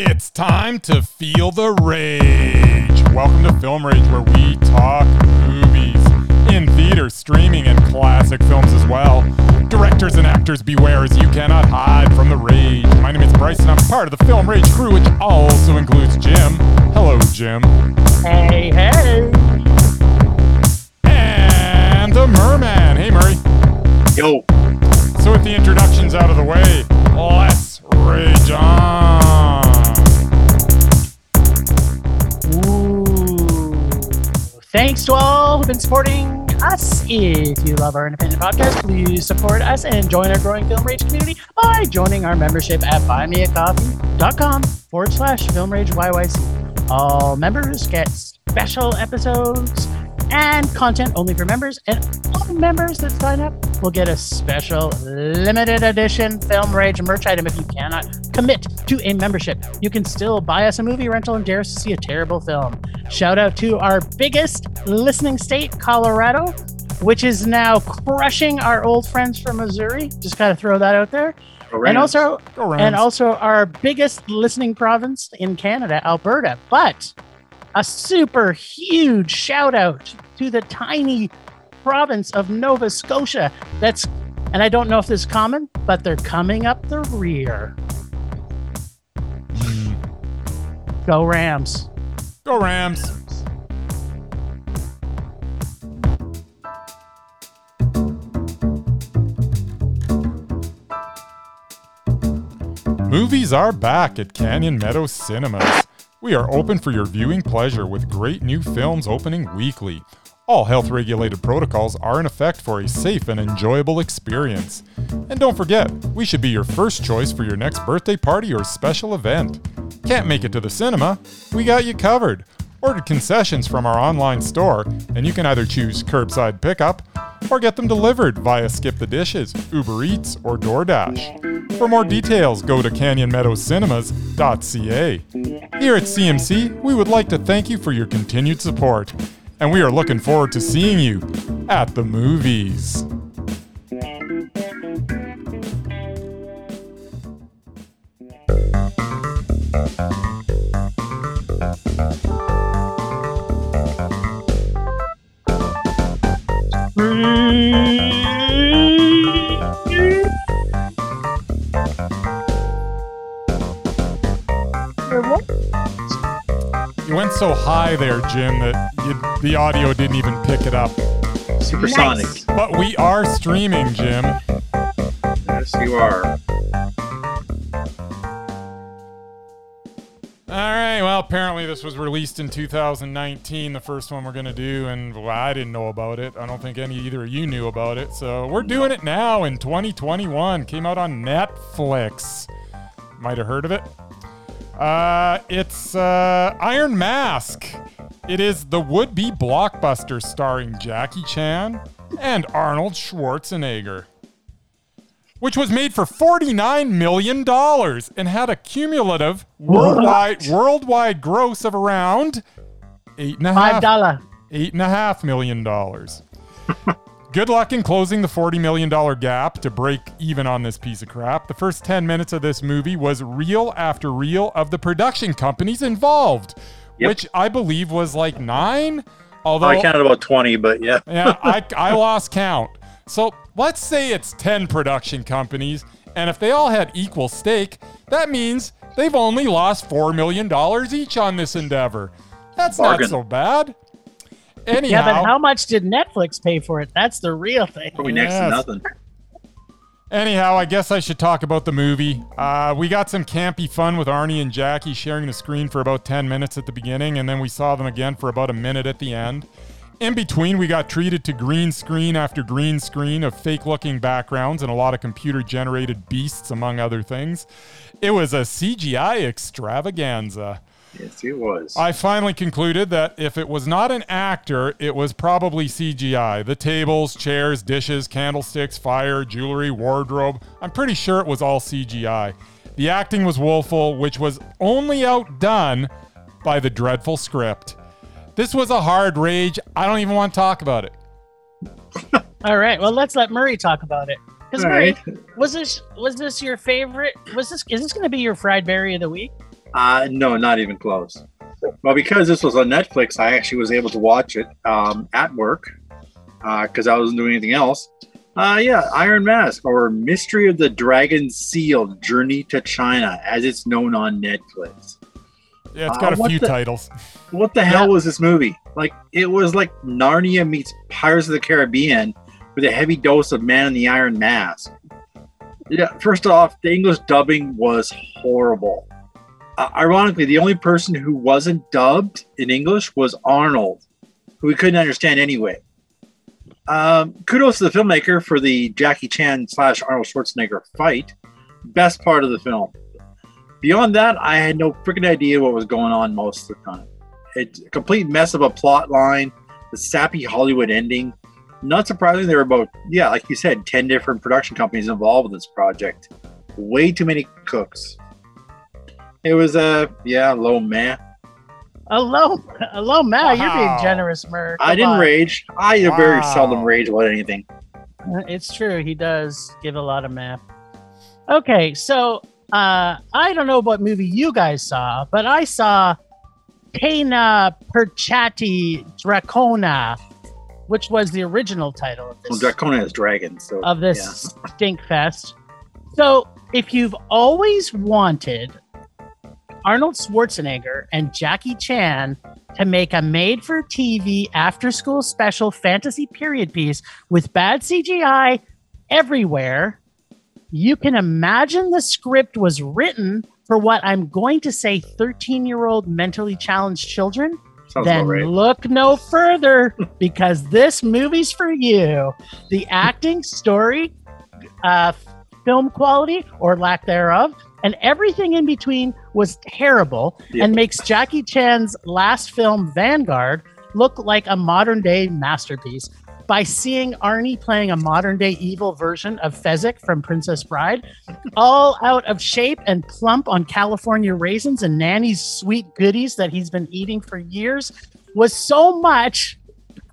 It's time to feel the rage. Welcome to Film Rage, where we talk movies in theater, streaming, and classic films as well. Directors and actors beware as you cannot hide from the rage. My name is Bryce, and I'm part of the Film Rage crew, which also includes Jim. Hello, Jim. Hey, hey. And the Merman. Hey, Murray. Yo, So, with the introductions out of the way, let's rage on. To all who've been supporting us. If you love our independent podcast, please support us and join our growing Film Rage community by joining our membership at buymeacoffee.com forward slash Film Rage YYC. All members get special episodes and content only for members, and all members that sign up will get a special limited edition Film Rage merch item if you cannot commit to a membership. You can still buy us a movie rental and dare us to see a terrible film. Shout out to our biggest listening state, Colorado, which is now crushing our old friends from Missouri. Just gotta throw that out there. go And also and also our biggest listening province in Canada, Alberta. But a super huge shout out to the tiny province of Nova Scotia. That's, and I don't know if this is common, but they're coming up the rear. Go Rams. Go Rams. Movies are back at Canyon Meadow Cinemas. We are open for your viewing pleasure with great new films opening weekly. All health regulated protocols are in effect for a safe and enjoyable experience. And don't forget, we should be your first choice for your next birthday party or special event. Can't make it to the cinema? We got you covered. Order concessions from our online store, and you can either choose curbside pickup or get them delivered via Skip the Dishes, Uber Eats, or DoorDash. For more details, go to canyonmeadowscinemas.ca. Here at CMC, we would like to thank you for your continued support, and we are looking forward to seeing you at the movies. High there, Jim, that you, the audio didn't even pick it up. Supersonic. But we are streaming, Jim. Yes, you are. All right. Well, apparently this was released in 2019, the first one we're gonna do, and well, I didn't know about it. I don't think any either of you knew about it. So we're doing it now in 2021. Came out on Netflix. Might have heard of it. Uh, it's uh, Iron Mask. It is the would-be blockbuster starring Jackie Chan and Arnold Schwarzenegger which was made for $49 million and had a cumulative worldwide worldwide gross of around eight and a half dollar. eight and a half million dollars. Good luck in closing the $40 million gap to break even on this piece of crap. The first 10 minutes of this movie was reel after reel of the production companies involved, Yep. which I believe was like nine. Oh, Although I counted about 20, but yeah. yeah, I, I lost count. So let's say it's 10 production companies, and if they all had equal stake, that means they've only lost $4 million each on this endeavor. That's Bargain. not so bad. Anyhow, Yeah, but how much did Netflix pay for it? That's the real thing. Probably next Yes. to nothing. anyhow, I guess I should talk about the movie. Uh, we got some campy fun with Arnie and Jackie sharing the screen for about 10 minutes at the beginning, and then we saw them again for about a minute at the end. In between, we got treated to green screen after green screen of fake looking backgrounds and a lot of computer generated beasts, among other things. It was a CGI extravaganza. Yes, it was. I finally concluded that if it was not an actor, it was probably CGI. The tables, chairs, dishes, candlesticks, fire, jewelry, wardrobe. I'm pretty sure it was all CGI. The acting was woeful, which was only outdone by the dreadful script. This was a hard rage. I don't even want to talk about it. All right. Well, let's let Murray talk about it. Because Murray, right. was this was this your favorite? Was this is this going to be your fried berry of the week? Uh, no, not even close. Well, because this was on Netflix, I actually was able to watch it um, at work because I wasn't doing anything else. Uh, yeah, Iron Mask or Mystery of the Dragon Seal Journey to China, as it's known on Netflix. Yeah, it's got a few the- titles. What the hell was this movie? Like, it was like Narnia meets Pirates of the Caribbean with a heavy dose of Man in the Iron Mask. Yeah, first off, the English dubbing was horrible. Uh, ironically, the only person who wasn't dubbed in English was Arnold, who we couldn't understand anyway. Um, kudos to the filmmaker for the Jackie Chan slash Arnold Schwarzenegger fight. Best part of the film. Beyond that, I had no freaking idea what was going on most of the time. It's a complete mess of a plot line, the sappy Hollywood ending. Not surprisingly, there were about, yeah, like you said, 10 different production companies involved with this project. Way too many cooks. It was a, yeah, low meh. Hello, hello, Matt. You're being Wow. generous, Mer. I didn't on. rage. I very seldom rage about anything. It's true. He does give a lot of math. Okay, so uh, I don't know what movie you guys saw, but I saw Tena Perchati Dracona, which was the original title of Well, this Dracona is dragon, so of this yeah. stink fest. So, if you've always wanted Arnold Schwarzenegger and Jackie Chan to make a made for TV after school special fantasy period piece with bad CGI everywhere, you can imagine the script was written for what I'm going to say 13 year old mentally challenged children Sounds then right. look no further because this movie's for you. The acting, story, uh, film quality or lack thereof, and everything in between was terrible Yep. and makes Jackie Chan's last film, Vanguard, look like a modern day masterpiece. By seeing Arnie playing a modern day evil version of Fezzik from Princess Bride, all out of shape and plump on California raisins and Nanny's sweet goodies that he's been eating for years, was so much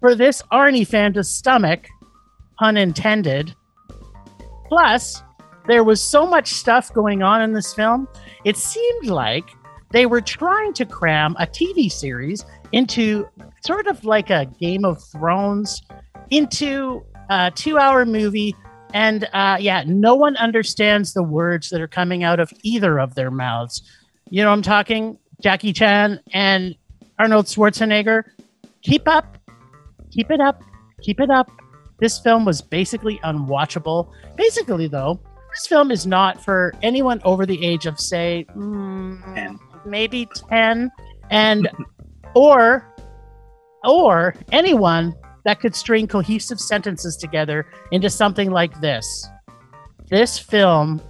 for this Arnie fan to stomach, pun intended. Plus, there was so much stuff going on in this film, it seemed like they were trying to cram a TV series into sort of like a Game of Thrones into a two hour movie. And uh, yeah, no one understands the words that are coming out of either of their mouths. You know, I'm talking Jackie Chan and Arnold Schwarzenegger. Keep up, keep it up, keep it up. This film was basically unwatchable. Basically, though, this film is not for anyone over the age of, say, mm, Ten. maybe 10 and or or anyone that could string cohesive sentences together into something like this this film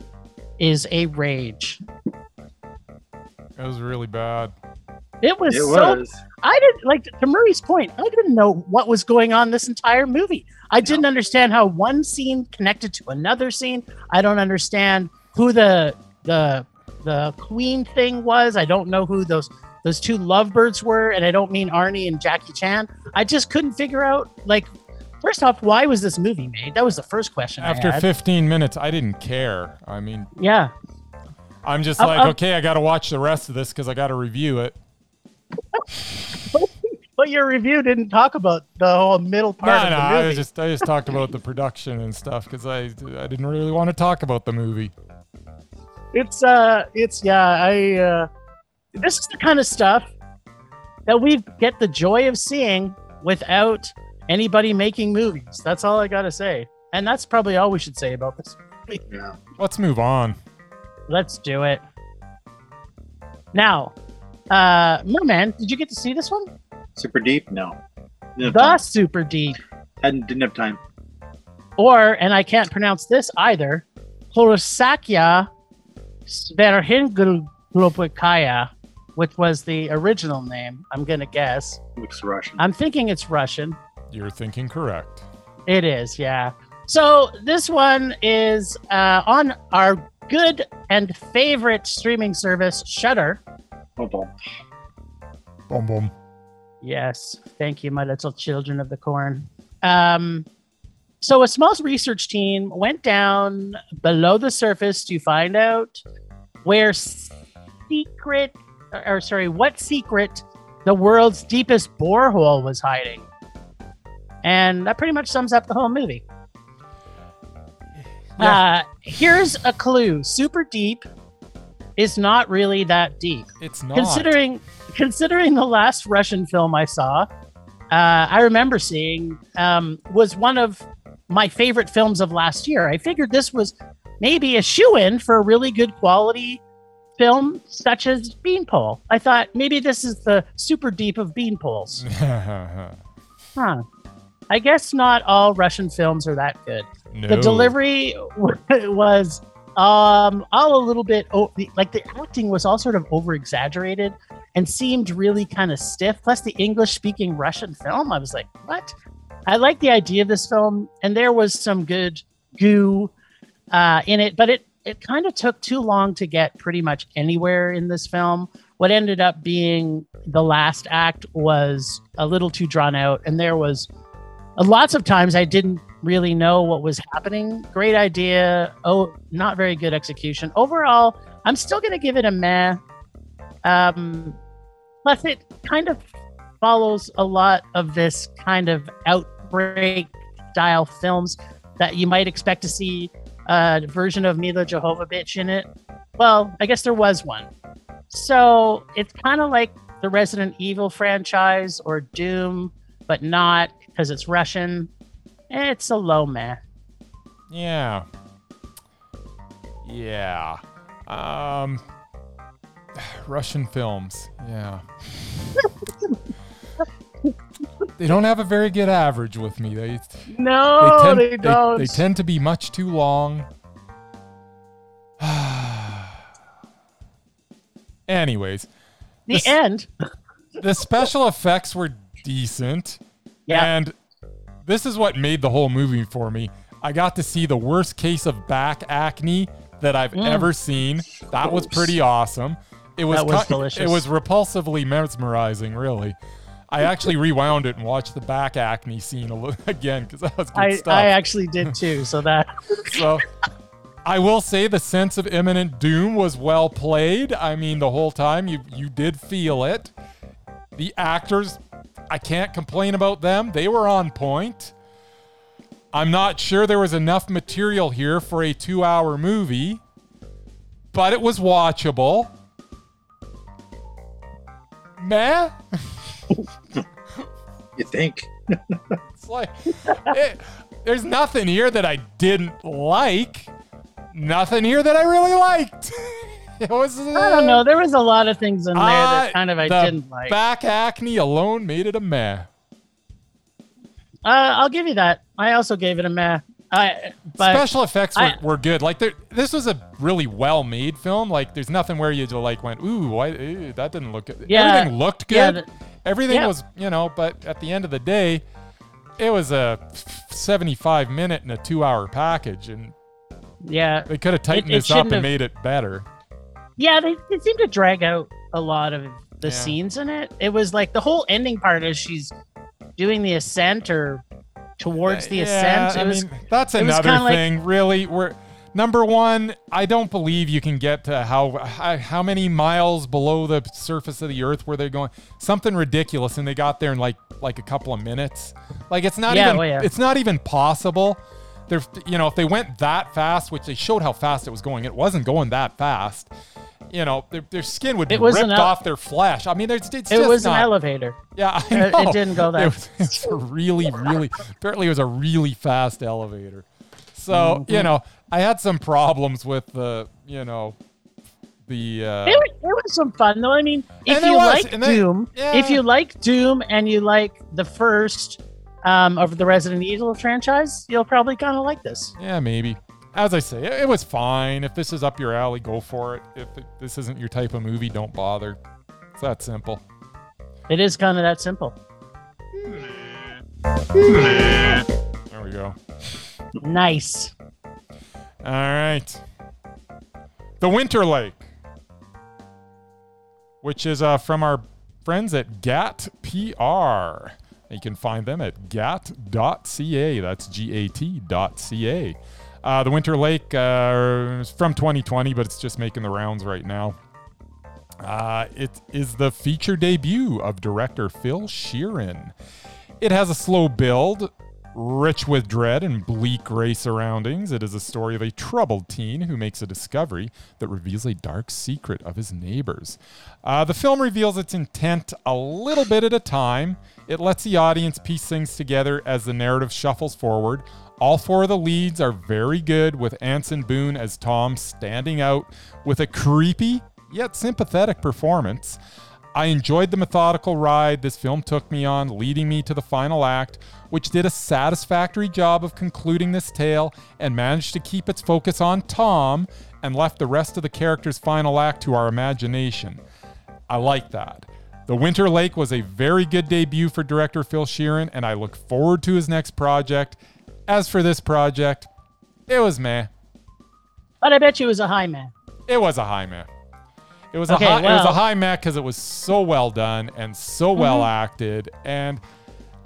is a rage It was really bad. it was It so was. i didn't like to murray's point i didn't know what was going on this entire movie i didn't understand how one scene connected to another scene i don't understand who the the the queen thing was i don't know who those those two lovebirds were and i don't mean arnie and jackie chan i just couldn't figure out like first off why was this movie made that was the first question I After had. 15 minutes, I didn't care. I mean, yeah I'm just Uh, like, uh, okay, I got to watch the rest of this because I got to review it. but your review didn't talk about the whole middle part No, of no, the I movie was just I just talked about the production and stuff because I I didn't really want to talk about the movie. it's uh it's yeah i uh this is the kind of stuff that we get the joy of seeing without anybody making movies that's all i gotta say and that's probably all we should say about this Yeah. Let's move on. Let's do it now uh merman did you get to see this one Super deep? No. Didn't the time. super deep Hadn't, didn't have time. or and i can't pronounce this either Horosakya Sverhinglopikaya, which was the original name i'm gonna guess Looks Russian. I'm thinking it's Russian. You're thinking correct. It is, yeah. So this one is uh, on our good and favorite streaming service, Shudder. Hold on. Boom, boom. Yes, thank you, my little children of the corn. Um, so a small research team went down below the surface to find out where secret, or, or sorry, what secret the world's deepest borehole was hiding. And that pretty much sums up the whole movie. Yeah. Uh, here's a clue super deep is not really that deep. It's not. Considering considering the last Russian film I saw, uh, I remember seeing um, was one of my favorite films of last year. I figured this was maybe a shoe in for a really good quality film such as Beanpole. I thought maybe this is the super deep of Beanpoles. Huh. I guess not all Russian films are that good. No. The delivery was um all a little bit like the acting was all sort of over exaggerated and seemed really kind of stiff. Plus the english speaking russian film i was like what? I like the idea of this film and there was some good goo uh in it but it it kind of took too long to get pretty much anywhere in this film. What ended up being the last act was a little too drawn out and there was uh, lots of times I didn't really know what was happening. Great idea. Oh, not very good execution. Overall, I'm still going to give it a meh. Um, plus, it kind of follows a lot of this kind of outbreak style films that you might expect to see a version of Milla Jovovich in it. Well, I guess there was one. So it's kind of like the Resident Evil franchise or Doom, but not because it's Russian. It's a low meh. Yeah. Yeah. Um Russian films. Yeah. they don't have a very good average with me. They No, they tend, they, they- don't. they tend to be much too long. Anyways, the this- end. the special effects were decent. Yeah. And this is what made the whole movie for me. I got to see the worst case of back acne that I've Mm. ever seen. That was pretty awesome. It was That was delicious. It was repulsively mesmerizing, really. I actually rewound it and watched the back acne scene a little again because that was good I, stuff. I actually did too. So that So I will say the sense of imminent doom was well played. I mean, the whole time you you did feel it. The actors, I can't complain about them. They were on point. I'm not sure there was enough material here for a 2-hour movie, but it was watchable. Meh. You think? It's like it, there's nothing here that I didn't like. Nothing here that I really liked. it was. I don't know. There was a lot of things in there that Uh, kind of I didn't like. Uh, Back acne alone made it a meh. I'll give you that. I also gave it a meh. I but Special effects were, I- were good. Like there, this was a really well-made film. Like there's nothing where you like went, ooh, why, that didn't look good. Yeah, Everything looked good. yeah, the- Everything yeah. was, you know, but at the end of the day, it was a 75 minute and a two hour package, and yeah, they could have tightened it this up and have- made it better. Yeah, they, they seem to drag out a lot of the Yeah. scenes in it. It was like the whole ending part is she's doing the ascent or towards the Yeah, ascent. It I was mean, that's another kinda like- thing. really, we're number one. I don't believe you can get to how how how many miles below the surface of the Earth were they going? Something ridiculous, and they got there in like like a couple of minutes. Like it's not Yeah, even well, yeah. it's not even possible. They're you know if they went that fast, which they showed how fast it was going, it wasn't going that fast. You know, their, their skin would be ripped ele- off their flesh. I mean, there's it's it just was not, an elevator. yeah, I It- didn't go that It was, it was a really, really. apparently, it was a really fast elevator. So Mm-hmm. you know, I had some problems with the, you know, the. Uh, It was, it was some fun though. I mean, if you was, like Doom, yeah. if you like Doom and you like the first um, of the Resident Evil franchise, you'll probably kind of like this. yeah, maybe. As I say, it, it was fine. If this is up your alley, go for it. If it, this isn't your type of movie, don't bother. It's that simple. It is kind of that simple. There we go. Nice. All right. The Winter Lake, which is uh, from our friends at GAT PR. You can find them at gat.ca. That's G A T.ca. Uh, the Winter Lake uh, from 2020, but it's just making the rounds right now. Uh, it is the feature debut of director Phil Sheerin. It has a slow build, rich with dread and bleak gray surroundings. It is a story of a troubled teen who makes a discovery that reveals a dark secret of his neighbors. Uh, the film reveals its intent a little bit at a time. It lets the audience piece things together as the narrative shuffles forward. All four of the leads are very good, with Anson Boone as Tom standing out with a creepy yet sympathetic performance. I enjoyed the methodical ride this film took me on, leading me to the final act, which did a satisfactory job of concluding this tale and managed to keep its focus on Tom and left the rest of the character's final act to our imagination. I like that. The Winter Lake was a very good debut for director Phil Sheerin, and I look forward to his next project. As for this project, it was meh. But I bet you it was a high man. It was a high meh. It was Okay, a high, it was a high mech because it was so well done and so well acted, and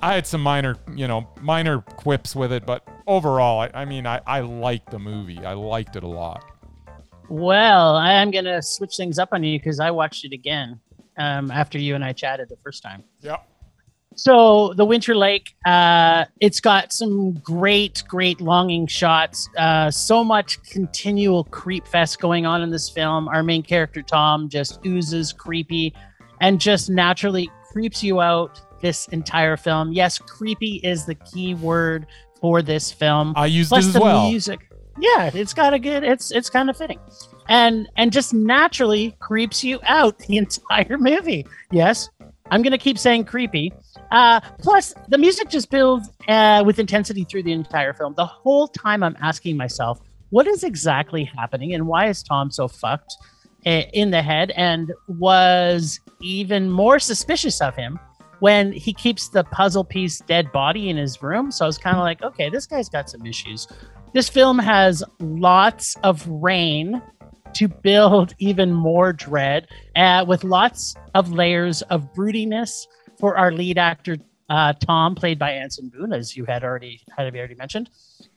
I had some minor, you know, minor quips with it, but overall, I, I mean, I, I liked the movie. I liked it a lot. Well, I am gonna switch things up on you because I watched it again um, after you and I chatted the first time. Yep. So the Winter Lake, uh, it's got some great, great longing shots. Uh, so much continual creep fest going on in this film. Our main character Tom just oozes creepy, and just naturally creeps you out. This entire film. Yes, creepy is the key word for this film I use plus it as the well. music yeah it's got a good it's it's kind of fitting and and just naturally creeps you out the entire movie yes i'm gonna keep saying creepy uh plus the music just builds uh with intensity through the entire film the whole time i'm asking myself what is exactly happening and why is tom so fucked uh, in the head and was even more suspicious of him when he keeps the puzzle piece dead body in his room. So I was kind of like, okay, this guy's got some issues. This film has lots of rain to build even more dread, uh, with lots of layers of broodiness for our lead actor uh, Tom, played by Anson Boone, as you had already had already mentioned.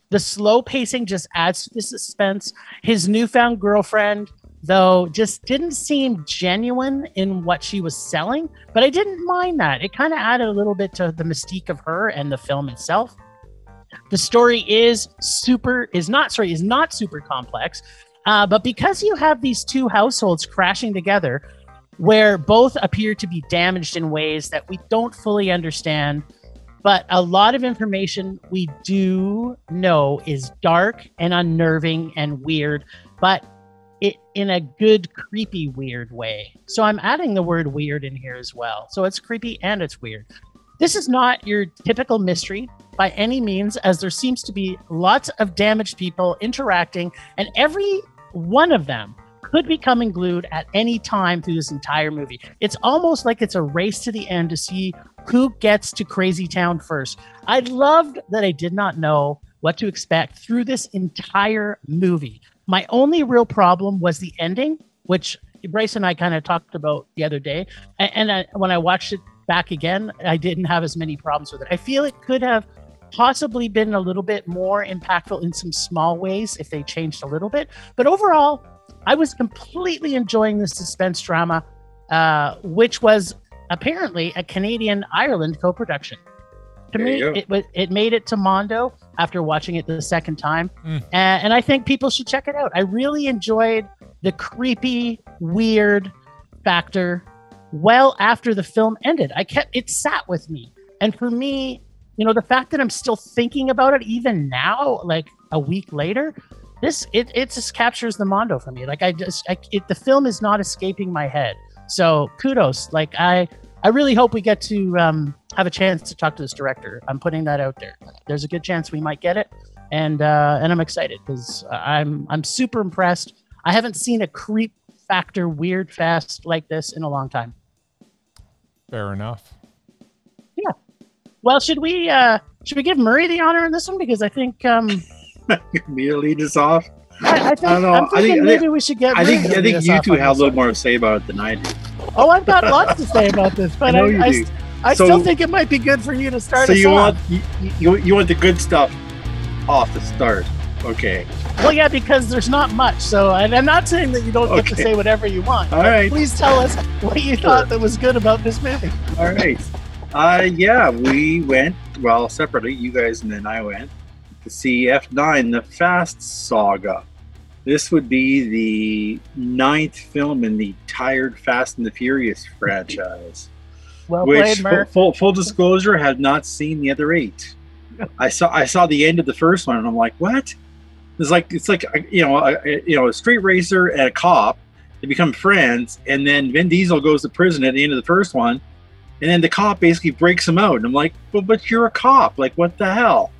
The slow pacing just adds to the suspense. His newfound girlfriend, though, just didn't seem genuine in what she was selling, but I didn't mind that. It kind of added a little bit to the mystique of her and the film itself. The story is super is not sorry is not super complex, uh, but because you have these two households crashing together, where both appear to be damaged in ways that we don't fully understand, but a lot of information we do know is dark and unnerving and weird, but it in a good creepy weird way. So I'm adding the word weird in here as well. So it's creepy and it's weird. This is not your typical mystery by any means, as there seems to be lots of damaged people interacting, and every one of them could be coming glued at any time through this entire movie. It's almost like it's a race to the end to see who gets to Crazy Town first. I loved that I did not know what to expect through this entire movie. My only real problem was the ending, which Bryce and I kind of talked about the other day. And I, when I watched it back again, I didn't have as many problems with it. I feel it could have possibly been a little bit more impactful in some small ways if they changed a little bit. But overall, I was completely enjoying the suspense drama, uh, which was apparently a Canadian Ireland co production. To There me, it, it made it to Mondo after watching it the second time. Mm. A- and I think people should check it out. I really enjoyed the creepy, weird factor well after the film ended. I kept it sat with me. And for me, you know, the fact that I'm still thinking about it even now, like a week later, this it it just captures the mondo for me. Like I just I, it, the film is not escaping my head. So kudos. Like I I really hope we get to um, have a chance to talk to this director. I'm putting that out there. There's a good chance we might get it, and uh, and I'm excited because I'm I'm super impressed. I haven't seen a creep factor weird fest like this in a long time. Fair enough. Well, should we uh, should we give Murray the honor in this one because I think um, Me to lead us off. I, I think I don't know. I'm I think- maybe we should get. I think I think you two have a little more to say about it than I do. Oh, I've got lots to say about this, but I I, I. I So- still think it might be good for you to start So us you off. want you, you, you want the good stuff off the start. Okay. Well, yeah, because there's not much. So, I'm not saying that you don't get to say whatever you want. All right. Please tell us what you thought that was good about this movie. All right. Uh, yeah, we went, well, separately, you guys and then I went to see F9, the Fast Saga. This would be the ninth film in the tired Fast and the Furious franchise. Well which, played, full, full, full disclosure, have not seen the other eight. I saw I saw the end of the first one, and I'm like, what? It's like it's like you know a, a- you know a street racer and a cop. They become friends, and then Vin Diesel goes to prison at the end of the first one, and then the cop basically breaks him out. And I'm like, but but you're a cop. Like what the hell?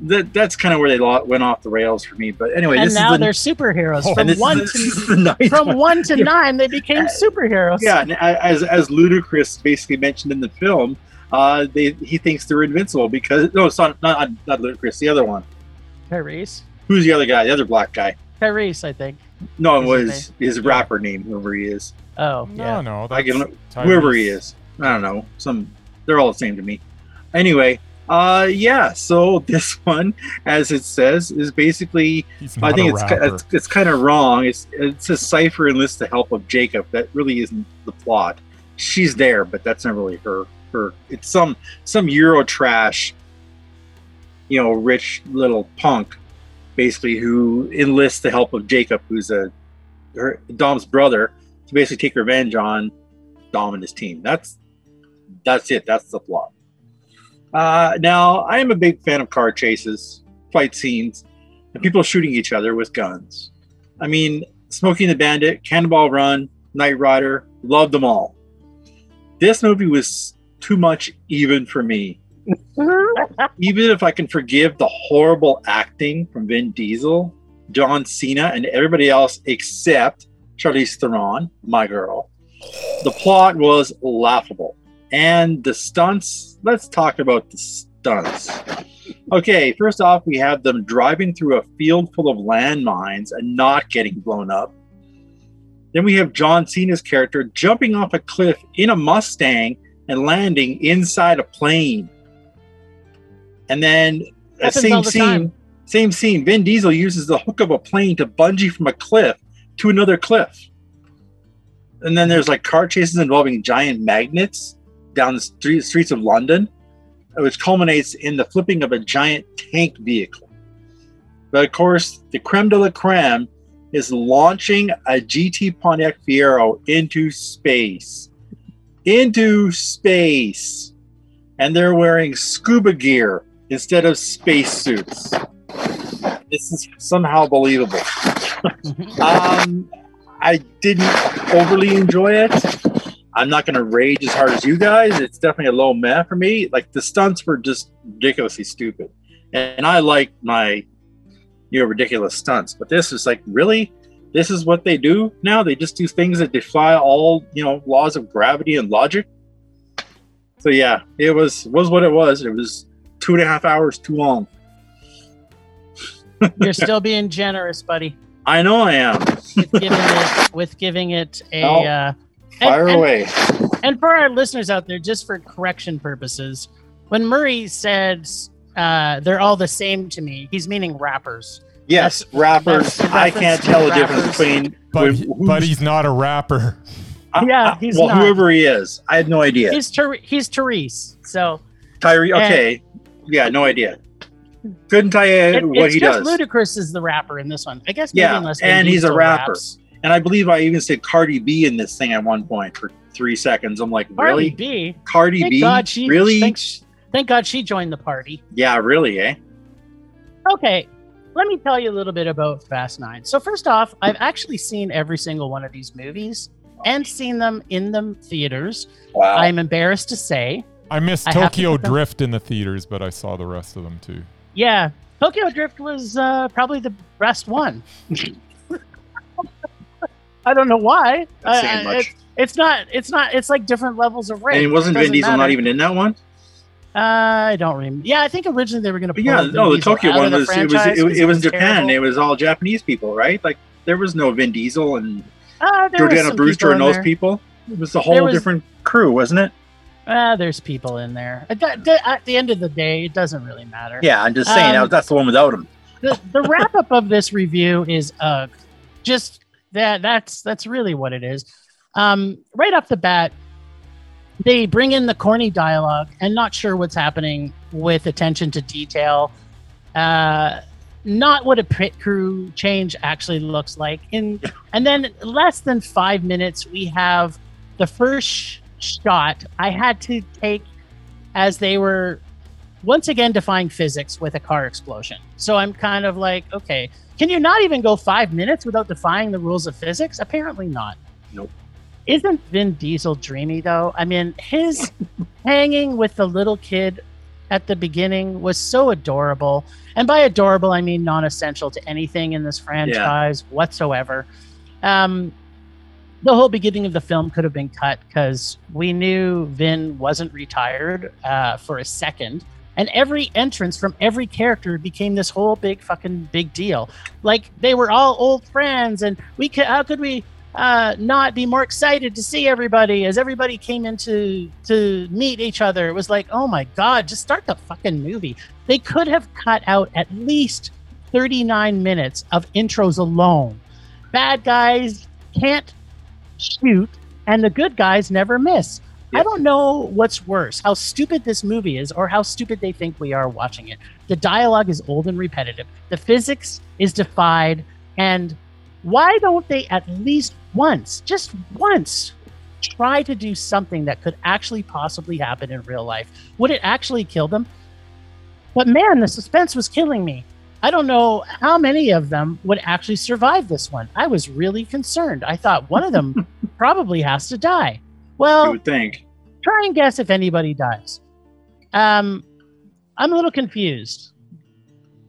That that's kind of where they went off the rails for me. But anyway, and this now is the, they're superheroes. Oh, From this, one is, this to is the from one. one to nine, they became superheroes. Yeah, and as as Ludacris basically mentioned in the film, uh, they he thinks they're invincible because no, it's not not, not Ludacris, the other one. Tyrese. Who's the other guy? The other black guy? Tyrese, I think. No, it was his his rapper name, whoever he is, Oh, No, yeah. no. I That's can- whoever he is. I don't know. Some they're all the same to me. Anyway, uh, yeah. So this one, as it says, is basically I think it's it's, it's kind of wrong. It's it's a cipher enlists the help of Jacob. That really isn't the plot. She's there, but that's not really her. Her it's some some Euro trash, you know, rich little punk, basically who enlists the help of Jacob, who's a her Dom's brother, to basically take revenge on Dom and his team. That's that's it. That's the plot. Uh, now, I am a big fan of car chases, fight scenes, and people shooting each other with guns. I mean, Smokey and the Bandit, Cannonball Run, Knight Rider, love them all. This movie was too much even for me. Even if I can forgive the horrible acting from Vin Diesel, John Cena, and everybody else except Charlize Theron, my girl, the plot was laughable. And the stunts, let's talk about the stunts. Okay, first off, we have them driving through a field full of landmines and not getting blown up. Then we have John Cena's character jumping off a cliff in a Mustang and landing inside a plane. And then uh, same the scene, time. same scene. Vin Diesel uses the hook of a plane to bungee from a cliff to another cliff. And then there's like car chases involving giant magnets down the street, streets of London, which culminates in the flipping of a giant tank vehicle. But of course, the creme de la creme is launching a GT Pontiac Fiero into space. Into space. And they're wearing scuba gear instead of spacesuits. This is somehow believable. Um, I didn't overly enjoy it. I'm not going to rage as hard as you guys. It's definitely a low meh for me. Like the stunts were just ridiculously stupid, and I like my you know ridiculous stunts. But this is like really, this is what they do now. They just do things that defy all you know laws of gravity and logic. So yeah, it was was what it was. It was two and a half hours too long. You're still being generous, buddy, I know I am. with giving it with giving it a. Oh. Uh, Fire and- away. and for our listeners out there, just for correction purposes, when Murray said uh, they're all the same to me, he's meaning rappers. Yes, rappers. that's I can't to tell the difference between. but, wh- he- who's- but he's not a rapper. I- Yeah, I- he's well, not. whoever he is, I had no idea. He's Ter- he's Therese. So Tyree. and- Okay, yeah, no idea. Couldn't tell you it- what it's he just does. Ludacris is the rapper in this one. I guess maybe Yeah, unless and he's a rapper. raps. And I believe I even said Cardi B in this thing at one point for three seconds. I'm like, Cardi really? B. Cardi Thank B? God she really? Thank, thank God she joined the party. Yeah, really, eh? Okay, let me tell you a little bit about Fast Nine. So first off, I've actually seen every single one of these movies and seen them in the theaters. Wow. I'm embarrassed to say. I missed I have to Tokyo Drift in the theaters, but I saw the rest of them too. Yeah, Tokyo Drift was uh, probably the best one. I don't know why. Uh, much. it's, it's not. It's not. It's like different levels of range. and wasn't It Vin doesn't Diesel not even in that one? Uh, I don't remember. Yeah, I think originally they were going to. Yeah, no, the Tokyo one was it was it, it was Japan. It was all Japanese people, right? Like there was no Vin Diesel and uh, there was Jordana Brewster and those there. people. It was a whole was- different crew, wasn't it? Ah, there's people in there. At the, the- at the end of the day, it doesn't really matter. Yeah, I'm just saying Um, that's the one without him. the, the wrap up of this review is uh just that that's that's really what it is. Um, right off the bat, they bring in the corny dialogue and not sure what's happening with attention to detail. Uh, not what a pit crew change actually looks like. In and then less than five minutes, we have the first sh- shot I had to take as they were once again defying physics with a car explosion. So I'm kind of like, okay, can you not even go five minutes without defying the rules of physics? Apparently not. Nope. Isn't Vin Diesel dreamy though? I mean, his hanging with the little kid at the beginning was so adorable. And by adorable, I mean non essential to anything in this franchise whatsoever. Um, the whole beginning of the film could have been cut because we knew Vin wasn't retired uh, for a second. And every entrance from every character became this whole big fucking big deal. Like they were all old friends, and we could how could we uh, not be more excited to see everybody as everybody came in to to meet each other? It was like, oh my god, just start the fucking movie. They could have cut out at least 39 minutes of intros alone. Bad guys can't shoot, and the good guys never miss. I don't know what's worse, how stupid this movie is, or how stupid they think we are watching it. The dialogue is old and repetitive. The physics is defied, and why don't they at least once, just once, try to do something that could actually possibly happen in real life? Would it actually kill them? But man, the suspense was killing me. I don't know how many of them would actually survive this one. I was really concerned. I thought one of them probably has to die. Well, you would think. Try and guess if anybody dies. Um, I'm a little confused.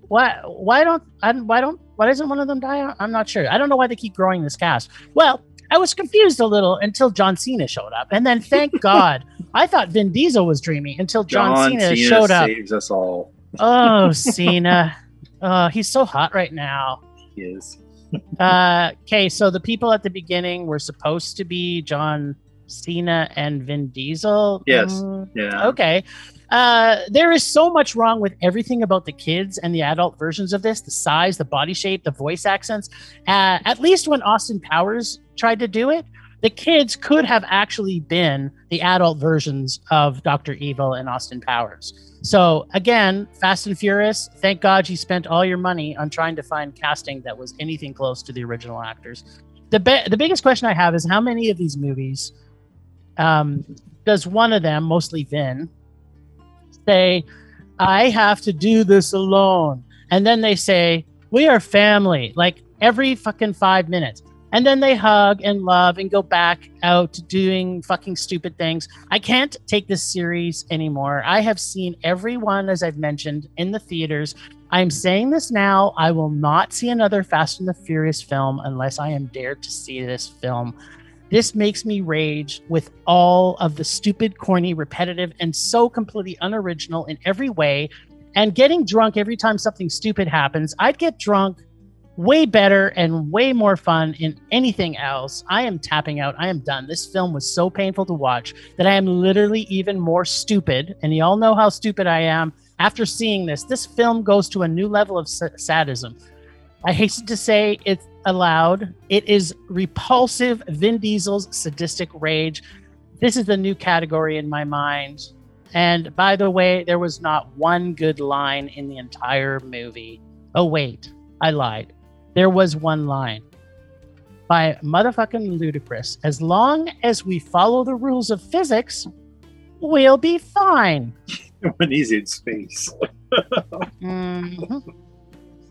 Why? Why don't? I, why don't? Why doesn't one of them die? I'm not sure. I don't know why they keep growing this cast. Well, I was confused a little until John Cena showed up, and then thank God, I thought Vin Diesel was dreamy until John, John Cena, Cena, showed up. saves us all. Oh, Cena. Oh, he's so hot right now. He is. Uh, okay, so the people at the beginning were supposed to be John Cena and Vin Diesel. Yes. Mm, Yeah. okay. Uh, there is so much wrong with everything about the kids and the adult versions of this the size, the body shape, the voice accents. Uh, at least when Austin Powers tried to do it, the kids could have actually been the adult versions of Dr. Evil and Austin Powers. So, again, Fast and Furious, thank God you spent all your money on trying to find casting that was anything close to the original actors. The, be- the biggest question I have is how many of these movies um, does one of them, mostly Vin, say, I have to do this alone. And then they say, We are family, like every fucking five minutes. And then they hug and love and go back out to doing fucking stupid things. I can't take this series anymore. I have seen every one, as I've mentioned, in the theaters. I'm saying this now. I will not see another Fast and the Furious film unless I am dared to see this film. This makes me rage with all of the stupid, corny, repetitive, and so completely unoriginal in every way. And getting drunk every time something stupid happens. I'd get drunk way better and way more fun in anything else. I am tapping out. I am done. This film was so painful to watch that I am literally even more stupid. And you all know how stupid I am after seeing this. This film goes to a new level of sadism. I hasten to say it's allowed. It is repulsive Vin Diesel's sadistic rage. This is a new category in my mind. And by the way, there was not one good line in the entire movie. Oh, wait, I lied. There was one line by motherfucking Ludacris. As long as we follow the rules of physics, we'll be fine. when he's in space. Mhm.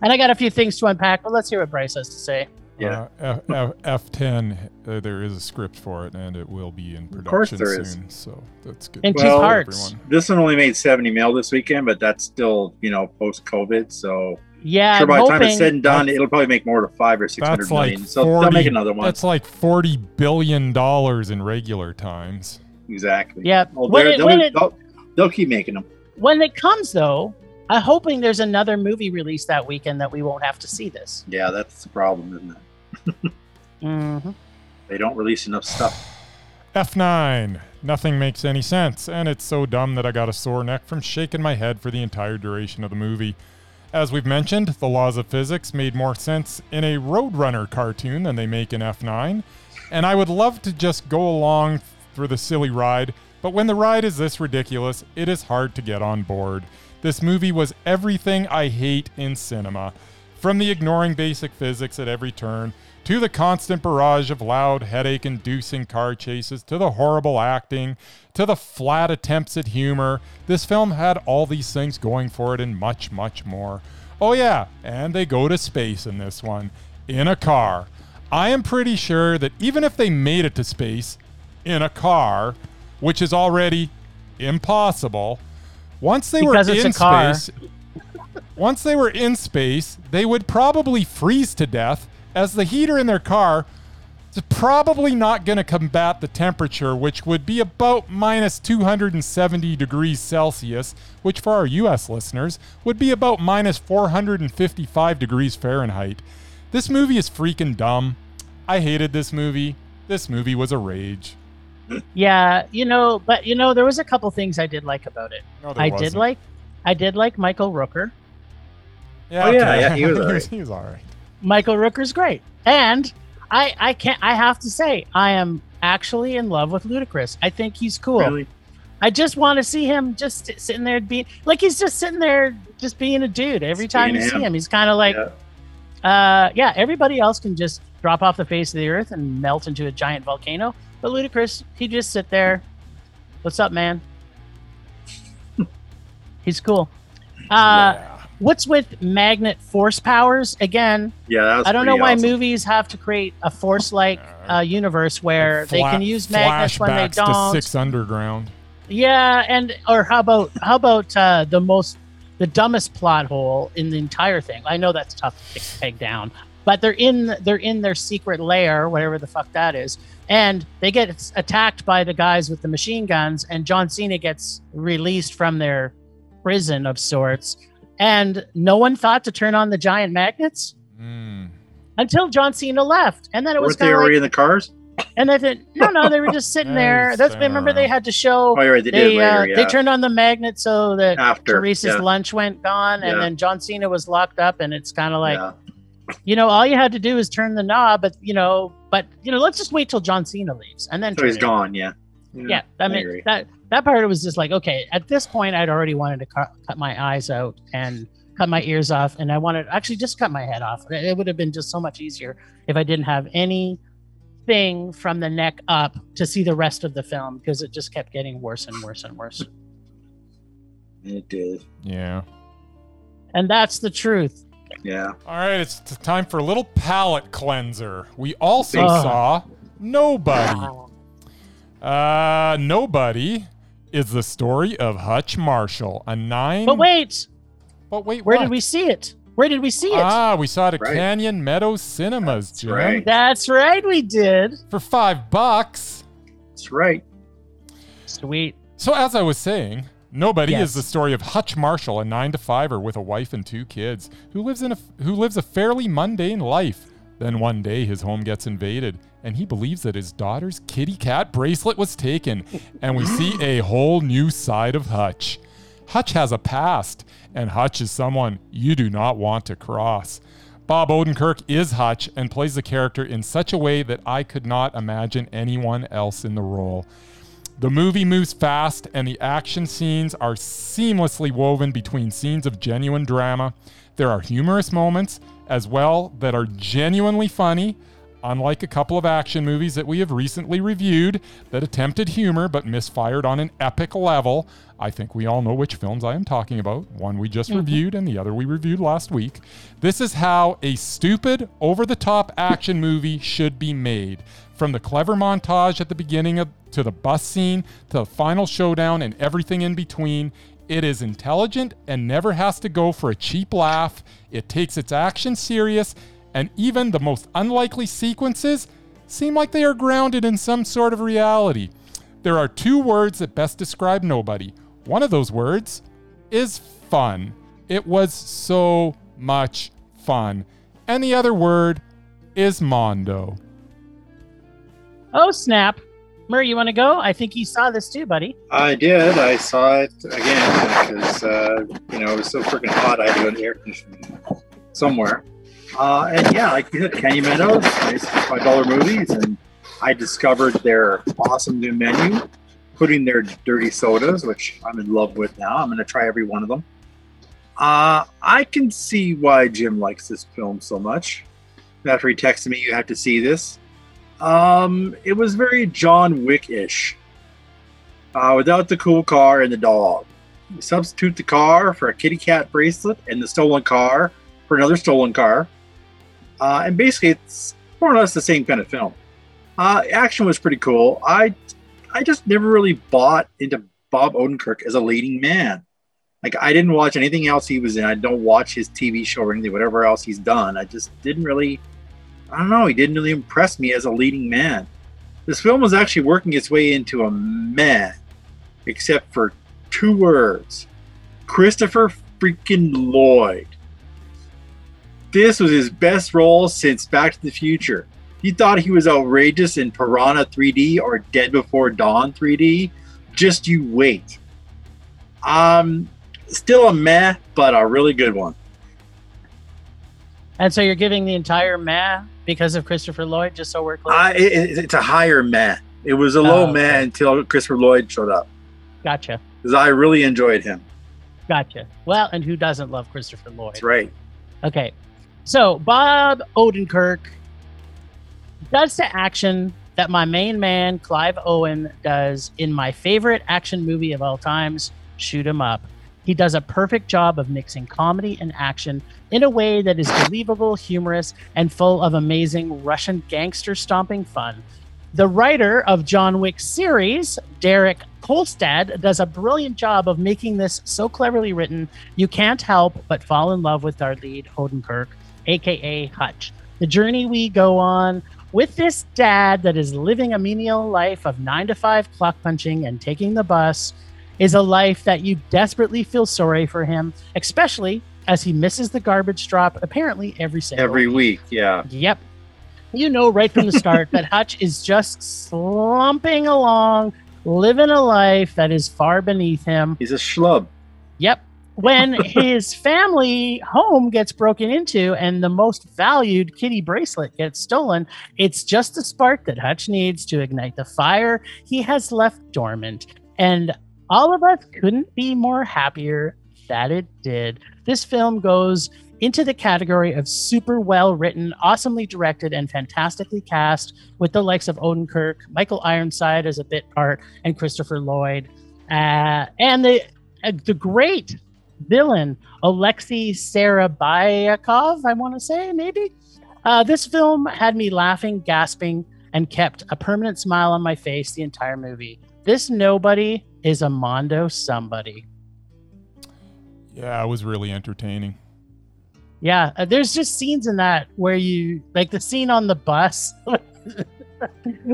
And I got a few things to unpack, but let's hear what Bryce has to say. Yeah. Uh, F, F, F10, uh, there is a script for it, and it will be in course production there is. soon. So that's good. In for two parts. everyone. This one only made 70 mil this weekend, but that's still, you know, post COVID. So Yeah, sure, by the time it's said and done, it'll probably make more to five or six hundred like million. So they'll make another one. That's like forty billion dollars in regular times. Exactly. yeah, Well, when it, they'll, when, it, they'll, they'll keep making them. when it comes though, I'm hoping there's another movie released that weekend that we won't have to see this. Yeah, that's the problem, isn't it? hmm They don't release enough stuff. F9. Nothing makes any sense, and it's so dumb that I got a sore neck from shaking my head for the entire duration of the movie. As we've mentioned, the laws of physics made more sense in a Roadrunner cartoon than they make in F9, and I would love to just go along for the silly ride, but when the ride is this ridiculous, it is hard to get on board. This movie was everything I hate in cinema. From the ignoring basic physics at every turn, to the constant barrage of loud, headache inducing car chases, to the horrible acting, to the flat attempts at humor, this film had all these things going for it and much, much more. Oh, yeah, and they go to space in this one, in a car. I am pretty sure that even if they made it to space in a car, which is already impossible, once they Because were in space, once they were in space, they would probably freeze to death as the heater in their car is probably not going to combat the temperature, which would be about minus 270 degrees Celsius, which for our US listeners would be about minus 455 degrees Fahrenheit. This movie is freaking dumb. I hated this movie. This movie was a rage. Yeah, you know, but you know, there was a couple things I did like about it. No, there I did wasn't. like, I did like Michael Rooker. Yeah, Oh, yeah, okay. yeah, he was he, was, alright. he was all right. Michael Rooker's great, and I, I can't, I have to say, I am actually in love with Ludacris. I think he's cool. Really? I just want to see him just sitting there being like he's just sitting there, just being a dude. Every Just time being you see him. him, he's kind of like, Yeah. uh, yeah. Everybody else can just drop off the face of the earth and melt into a giant volcano, but Ludacris, he just sit there. What's up, man? he's cool. Uh, yeah. What's with magnet force powers? Again, Yeah, that was I don't know why awesome. movies have to create a force-like uh, universe where they can use magnets when they flashbacks don't. To Six Underground. Yeah, and or how about how about uh, the most the dumbest plot hole in the entire thing? I know that's tough to peg down, but they're in they're in their secret lair, whatever the fuck that is, and they get attacked by the guys with the machine guns, and John Cena gets released from their prison of sorts, and no one thought to turn on the giant magnets Mm. until John Cena left, and then it was Weren't they kind of already like, in the cars? and I thought, no, no, they were just sitting there. just That's standing remember they had to show Oh, right. They, they did uh. Yeah. they turned on the magnet so that after. Teresa's yeah. lunch went gone, and Yeah. then John Cena was locked up, and it's kind of like yeah. You know all you had to do is turn the knob, but you know, but you know, let's just wait till John Cena leaves and then So turn he's it on. gone. Yeah. Yeah, I mean agree. that that part was just like okay. At this point, I'd already wanted to cut, cut my eyes out and cut my ears off, and I wanted actually just cut my head off. It it would have been just so much easier if I didn't have any thing from the neck up to see the rest of the film because it just kept getting worse and worse and worse. It did. Yeah. And that's the truth. Yeah. All right, it's t- time for a little palate cleanser. We also Ugh. saw Nobody. Uh, Nobody is the story of Hutch Marshall, a nine. But wait, But wait, where what? did we see it? Where did we see it? Ah, we saw it at Right. Canyon Meadows Cinemas, That's Jim, right. That's right, we did. for five bucks. That's right. Sweet. So as I was saying, Nobody Yes. is the story of Hutch Marshall, a nine to fiver er with a wife and two kids, who lives in a who lives a fairly mundane life. Then one day his home gets invaded, and he believes that his daughter's kitty cat bracelet was taken, and we see a whole new side of Hutch. Hutch has a past, and Hutch is someone you do not want to cross. Bob Odenkirk is Hutch and plays the character in such a way that I could not imagine anyone else in the role. The movie moves fast, and the action scenes are seamlessly woven between scenes of genuine drama. There are humorous moments as well that are genuinely funny, unlike a couple of action movies that we have recently reviewed that attempted humor but misfired on an epic level. I think we all know which films I am talking about. One we just mm-hmm. reviewed, and the other we reviewed last week. This is how a stupid, over the top action movie should be made. From the clever montage at the beginning of to the bus scene to the final showdown and everything in between, it is intelligent and never has to go for a cheap laugh. It takes its action serious, and even the most unlikely sequences seem like they are grounded in some sort of reality. There are two words that best describe nobody. One of those words is fun. It was so much fun. And the other word is Mondo. Oh snap! Murray, you want to go? I think you saw this too, buddy. I did. I saw it again because uh, you know it was so freaking hot. I had to go to air conditioning somewhere. Uh, and yeah, like you said, Canyon Meadows, nice five dollar movies, and I discovered their awesome new menu, including their dirty sodas, which I'm in love with now. I'm going to try every one of them. Uh, I can see why Jim likes this film so much. After he texted me, you have to see this. Um, it was very John Wick-ish. Uh, without the cool car and the dog. You substitute the car for a kitty cat bracelet and the stolen car for another stolen car. Uh, and basically, it's more or less the same kind of film. Uh, action was pretty cool. I, I just never really bought into Bob Odenkirk as a leading man. Like I didn't watch anything else he was in. I don't watch his TV show or anything, whatever else he's done. I just didn't really. I don't know. He didn't really impress me as a leading man. This film was actually working its way into a meh, except for two words: Christopher freaking Lloyd. This was his best role since Back to the Future. You thought he was outrageous in Piranha 3D or Dead Before Dawn 3D? Just you wait. Um, still a meh, but a really good one. And so you're giving the entire meh because of Christopher Lloyd, just so we're clear. I, it, it's a higher man. It was a low Oh, okay. meh until Christopher Lloyd showed up gotcha, because I really enjoyed him. gotcha. Well, and who doesn't love Christopher Lloyd? That's right. Okay. So Bob Odenkirk does the action that my main man, Clive Owen, does in my favorite action movie of all times, Shoot 'em Up. He does a perfect job of mixing comedy and action in a way that is believable, humorous, and full of amazing Russian gangster stomping fun. The writer of John Wick series, Derek Kolstad, does a brilliant job of making this so cleverly written you can't help but fall in love with our lead, Odenkirk, aka Hutch. The journey we go on with this dad that is living a menial life of nine to five clock punching and taking the bus is a life that you desperately feel sorry for him, especially as he misses the garbage drop apparently every single Every week, yeah. Yep. You know right from the start that Hutch is just slumping along, living a life that is far beneath him. He's a schlub. Yep. When his family home gets broken into and the most valued kitty bracelet gets stolen, it's just the spark that Hutch needs to ignite the fire he has left dormant. And all of us couldn't be more happier that it did. This film goes into the category of super well written, awesomely directed, and fantastically cast with the likes of Odenkirk, Michael Ironside as a bit part, and Christopher Lloyd. Uh, and the uh, the great villain Alexei Sarabayakov, I want to say maybe. Uh, this film had me laughing, gasping, and kept a permanent smile on my face the entire movie. This nobody is a Mondo somebody. Yeah, it was really entertaining. Yeah, uh, there's just scenes in that where you like the scene on the bus.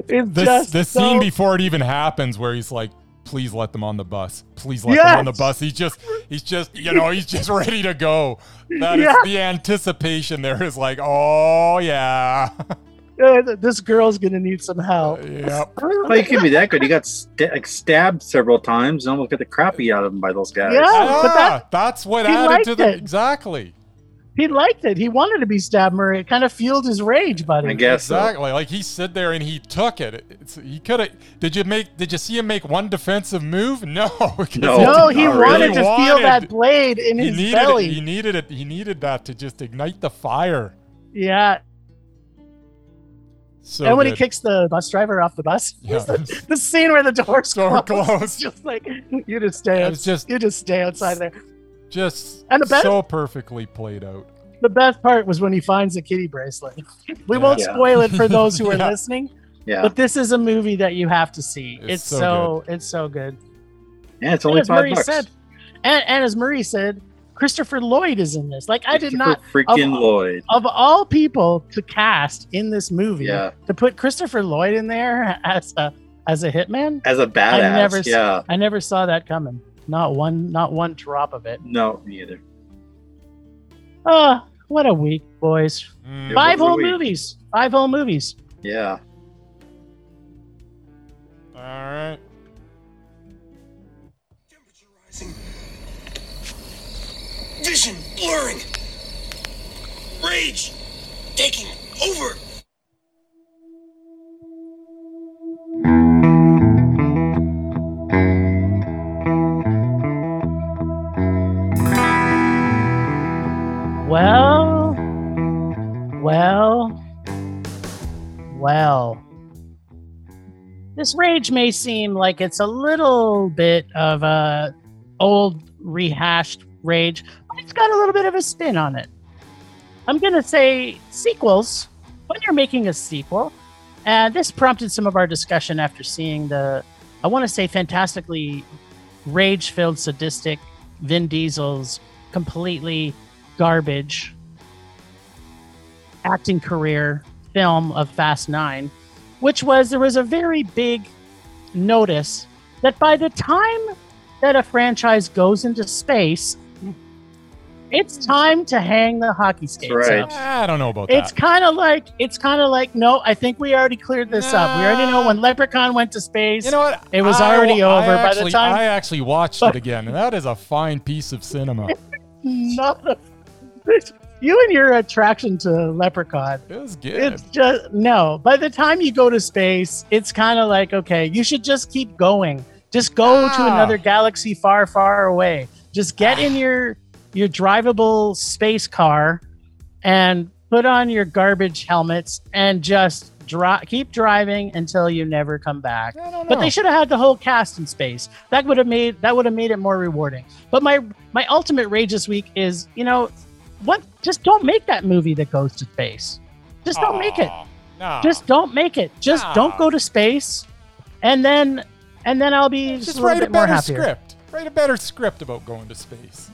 it's This just the so- scene before it even happens where he's like, please let them on the bus. Please let them on the bus. He's just he's just you know, he's just ready to go. That is Yeah. the anticipation there is like, oh yeah. Uh, this girl's gonna need some help. Yeah. Well, you can't be that good. He got sta- like stabbed several times and almost got the crap beat out of him by those guys. Yeah. Yeah, but that- that's what he added to the it. exactly. He liked it. He wanted to be stabbed, Murray. It kind of fueled his rage, buddy. I guess so. Exactly. Like he stood there and he took it. It's, he could have. Did you make? Did you see him make one defensive move? No. 'cause No. he- No, he wanted really. to feel Wanted- that blade in He his needed belly. it. He needed it. He needed that to just ignite the fire. yeah. So and when he kicks the bus driver off the bus, Yeah. the, the scene where the doors Door close, closed. it's just like you just stay. It out- just- you just stay outside there. just And the best- so perfectly played out. The best part was when he finds the kitty bracelet. We Yeah. won't Yeah. spoil it for those who are Yeah. listening, Yeah. but this is a movie that you have to see. It's It's, so so, it's so good. yeah, it's And only as five Murray bucks. said, and, and as Murray said, Christopher Lloyd is in this. Like I did not freaking of- Lloyd. of all people to cast in this movie, Yeah. to put Christopher Lloyd in there as a as a hitman, As a badass. never yeah. I never saw that coming. Not one, not one drop of it. No, neither. Oh, what a week, boys! Mm. Five was whole movies. Five whole movies. Yeah. Vision blurring. Rage taking over. Well, well, well. This rage may seem like it's a little bit of a old rehashed rage, it's got a little bit of a spin on it. I'm gonna say sequels. When you're making a sequel, and this prompted some of our discussion after seeing the, I want to say, fantastically rage-filled, sadistic Vin Diesel's completely garbage acting career film of Fast Nine, which was there was a very big notice that by the time that a franchise goes into space, it's time to hang the hockey skates right. up. I don't know about It's that. kind of like it's kind of like no, I think we already cleared this up. We already know when Leprechaun went to space. You know what? It was I- already I over by the time- I actually watched it again, and that is a fine piece of cinema. Not a- you and your attraction to Leprechaun. It was good. It's just no. By the time you go to space, it's kind of like okay, you should just keep going. Just go to Ah. another galaxy far, far away. Just get in your your drivable space car and put on your garbage helmets and just dri- keep driving until you never come back. I don't know. But they should have had the whole cast in space. That would have made that would have made it more rewarding. But my my ultimate rage this week is, you know, what? Just don't make that movie that goes to space. Just don't make it. No. Just don't make it. Just No. don't go to space, and then and then I'll be just, just write a better script. Write a better script about going to space.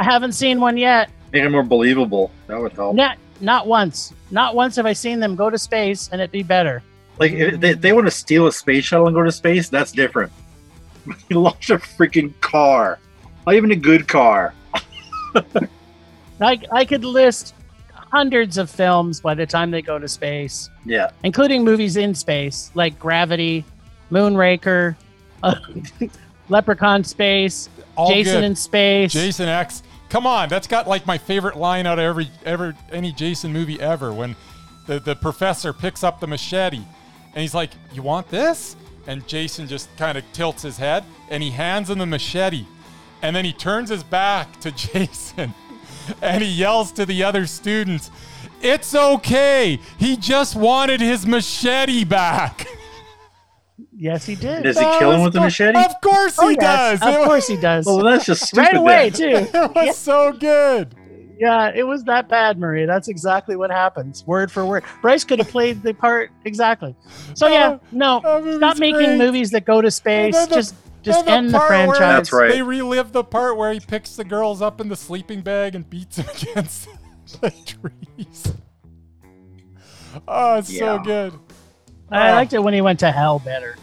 I haven't seen one yet. Make it more believable. That would help. Not not once. Not once have I seen them go to space and it be better. Like if they, they want to steal a space shuttle and go to space, that's different. you launch a freaking car, not even a good car. I I could list hundreds of films by the time they go to space. Yeah, including movies in space like Gravity, Moonraker, uh, Leprechaun Space, All Jason good. in Space. Jason X. Come on, that's got like my favorite line out of every ever any Jason movie ever. When the the professor picks up the machete, and he's like, "You want this?" And Jason just kind of tilts his head, and he hands him the machete, and then he turns his back to Jason, and he yells to the other students, "It's okay. He just wanted his machete back." Yes, he did. Does he That kill him with a machete? Of course oh, he yes, does. Of It course he does. well, that's just stupid. right away, then. too. it was so good. Yeah, it was that bad, Maria. That's exactly what happens, word for word. Bryce could have played the part exactly. So yeah, no, That stop making great. movies that go to space. the- just just then end the franchise. That's right. They relive the part where he picks the girls up in the sleeping bag and beats them against the trees. Oh, it's so good. I Oh. liked it when he went to hell better.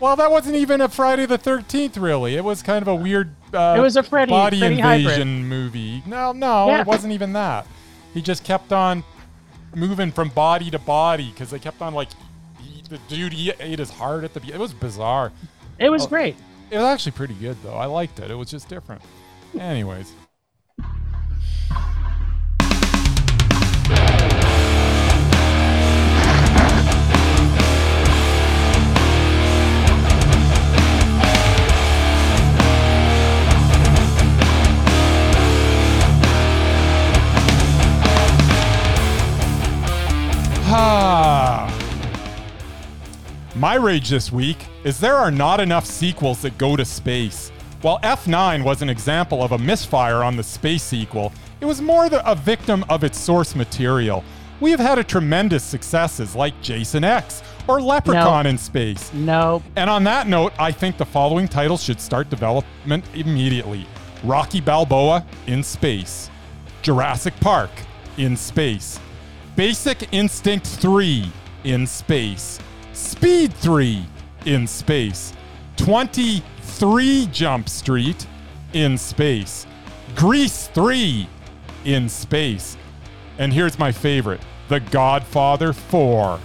Well, that wasn't even a Friday the Thirteenth, really. It was kind of a weird. Uh, It was a Freddy- body Freddy invasion hybrid. movie. No, no, Yeah. it wasn't even that. He just kept on moving from body to body because they kept on like. He, the dude he ate his heart at the. It was bizarre. It was Oh. great. It was actually pretty good though. I liked it. It was just different. Anyways. My rage this week is there are not enough sequels that go to space. While F9 was an example of a misfire on the space sequel, it was more the, a victim of its source material. We have had a tremendous successes like Jason X or Leprechaun in space. No, And on that note, I think the following titles should start development immediately Rocky Balboa in space, Jurassic Park in space, Basic Instinct 3 in space, Speed 3 in space, 23 Jump Street in space, Grease 3 in space, and here's my favorite The Godfather 4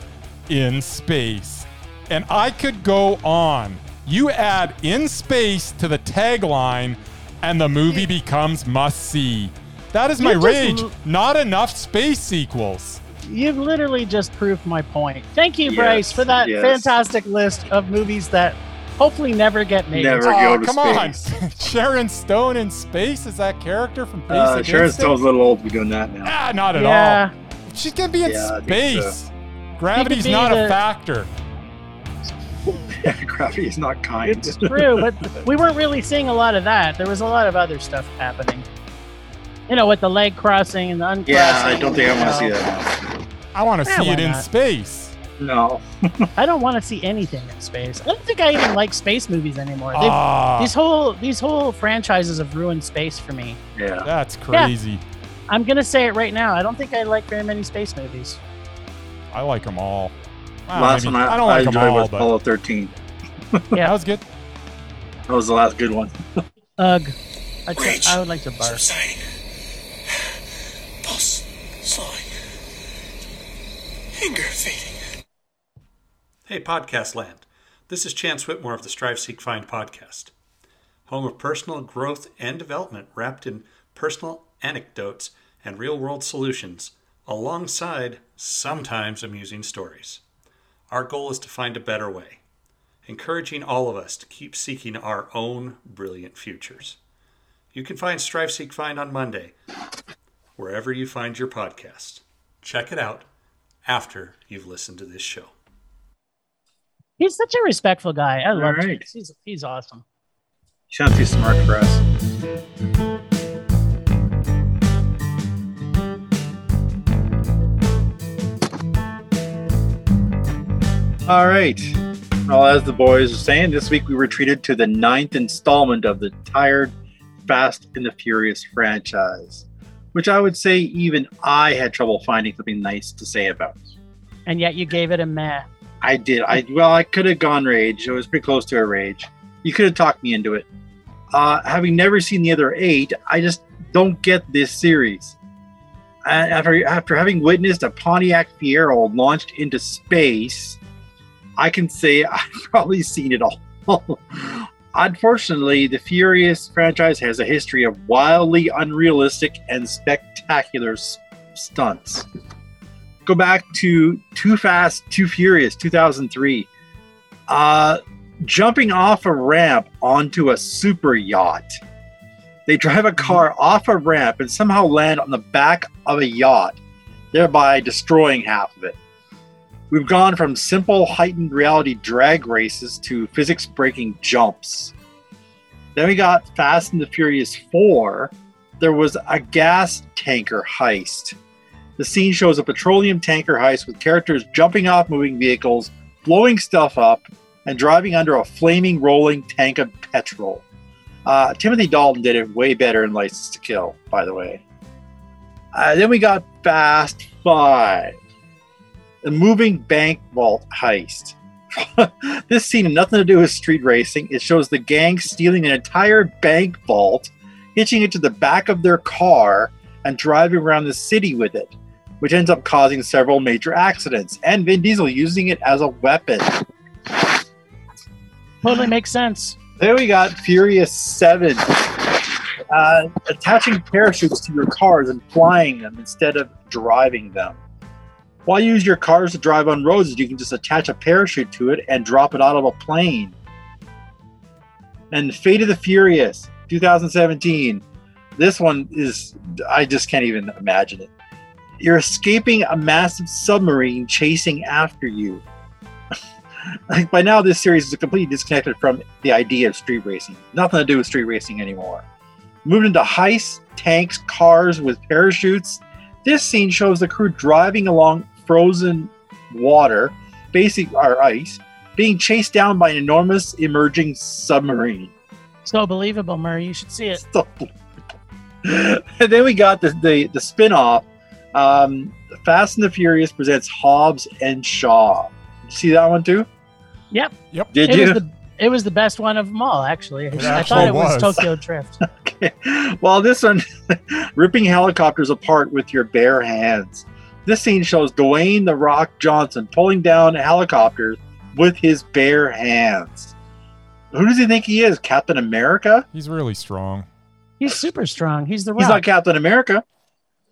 in space. And I could go on. You add in space to the tagline, and the movie becomes must see. That is You my just rage. l- Not enough space sequels. You've literally just proved my point. Thank you, Yes, Bryce, for that yes. fantastic list of movies that hopefully never get made. Never. Oh, go to come space. on. Sharon Stone in space is that character from Basic Uh, Sharon Instinct? Stone's a little old to be doing that now. Ah, not at Yeah, all. She's gonna be in Yeah, I think so. space. Gravity's be not the- a factor. Gravity is not kind. it's true, but we weren't really seeing a lot of that. There was a lot of other stuff happening. You know, with the leg crossing and the uncrossing. yeah, I don't think I want to see that. I want to Yeah, see it in not? space. No. I don't want to see anything in space. I don't think I even like space movies anymore. They've- Ah, these whole these whole franchises have ruined space for me. Yeah. that's crazy. I'm gonna say it right now. I don't think I like very many space movies. I like them all. Ah, last maybe- one I, I don't like them enjoyed all, was but Apollo 13. yeah, that was good. That was the last good one. Ugh. I. I would like to barf. Fading. Hey, Podcast Land. This is Chance Whitmore of the Strive, Seek, Find podcast, home of personal growth and development wrapped in personal anecdotes and real world solutions, alongside sometimes amusing stories. Our goal is to find a better way, encouraging all of us to keep seeking our own brilliant futures. You can find Strive, Seek, Find on Monday, wherever you find your podcast. Check it out after you've listened to this show. He's such a respectful guy. I love All right. Chance. He's he's awesome. You sound too smart for us. All right. Well, as the boys are saying, this week we were treated to the ninth installment of the tired Fast and the Furious franchise, which I would say even I had trouble finding something nice to say about. And yet you gave it a meh. I did. I well, I could have gone rage. It was pretty close to a rage. You could have talked me into it. Uh, having never seen the other eight, I just don't get this series. And after after having witnessed a Pontiac Fiero launched into space, I can say I've probably seen it all. Unfortunately, the Furious franchise has a history of wildly unrealistic and spectacular s- stunts go back to Too Fast, Too Furious, 2003. Uh, jumping off a ramp onto a super yacht. They drive a car off a ramp and somehow land on the back of a yacht, thereby destroying half of it. We've gone from simple heightened reality drag races to physics breaking jumps. Then we got Fast and the Furious 4. There was a gas tanker heist. The scene shows a petroleum tanker heist with characters jumping off moving vehicles, blowing stuff up, and driving under a flaming, rolling tank of petrol. Uh, Timothy Dalton did it way better in License to Kill, by the way. Uh, then we got Fast Five, the moving bank vault heist. this scene had nothing to do with street racing. It shows the gang stealing an entire bank vault, hitching it to the back of their car, and driving around the city with it which ends up causing several major accidents, and Vin Diesel using it as a weapon. Totally makes sense. Then we got Furious 7. Uh, attaching parachutes to your cars and flying them instead of driving them. Why use your cars to drive on roads? You can just attach a parachute to it and drop it out of a plane. And Fate of the Furious, 2017. This one is, I just can't even imagine it. You're escaping a massive submarine chasing after you. like by now, this series is completely disconnected from the idea of street racing. Nothing to do with street racing anymore. Moved into heists, tanks, cars with parachutes. This scene shows the crew driving along frozen water, basically our ice, being chased down by an enormous emerging submarine. So believable, Murray. You should see it. So- and then we got the the, the spin-off um, Fast and the Furious presents Hobbs and Shaw. You see that one too? Yep. Yep. Did it you? was the it was the best one of them all, actually. It I actually thought it was, was. Tokyo Drift. Okay. Well, this one, ripping helicopters apart with your bare hands. This scene shows Dwayne the Rock Johnson pulling down helicopters with his bare hands. Who does he think he is? Captain America? He's really strong. He's super strong. He's the He's not Captain America.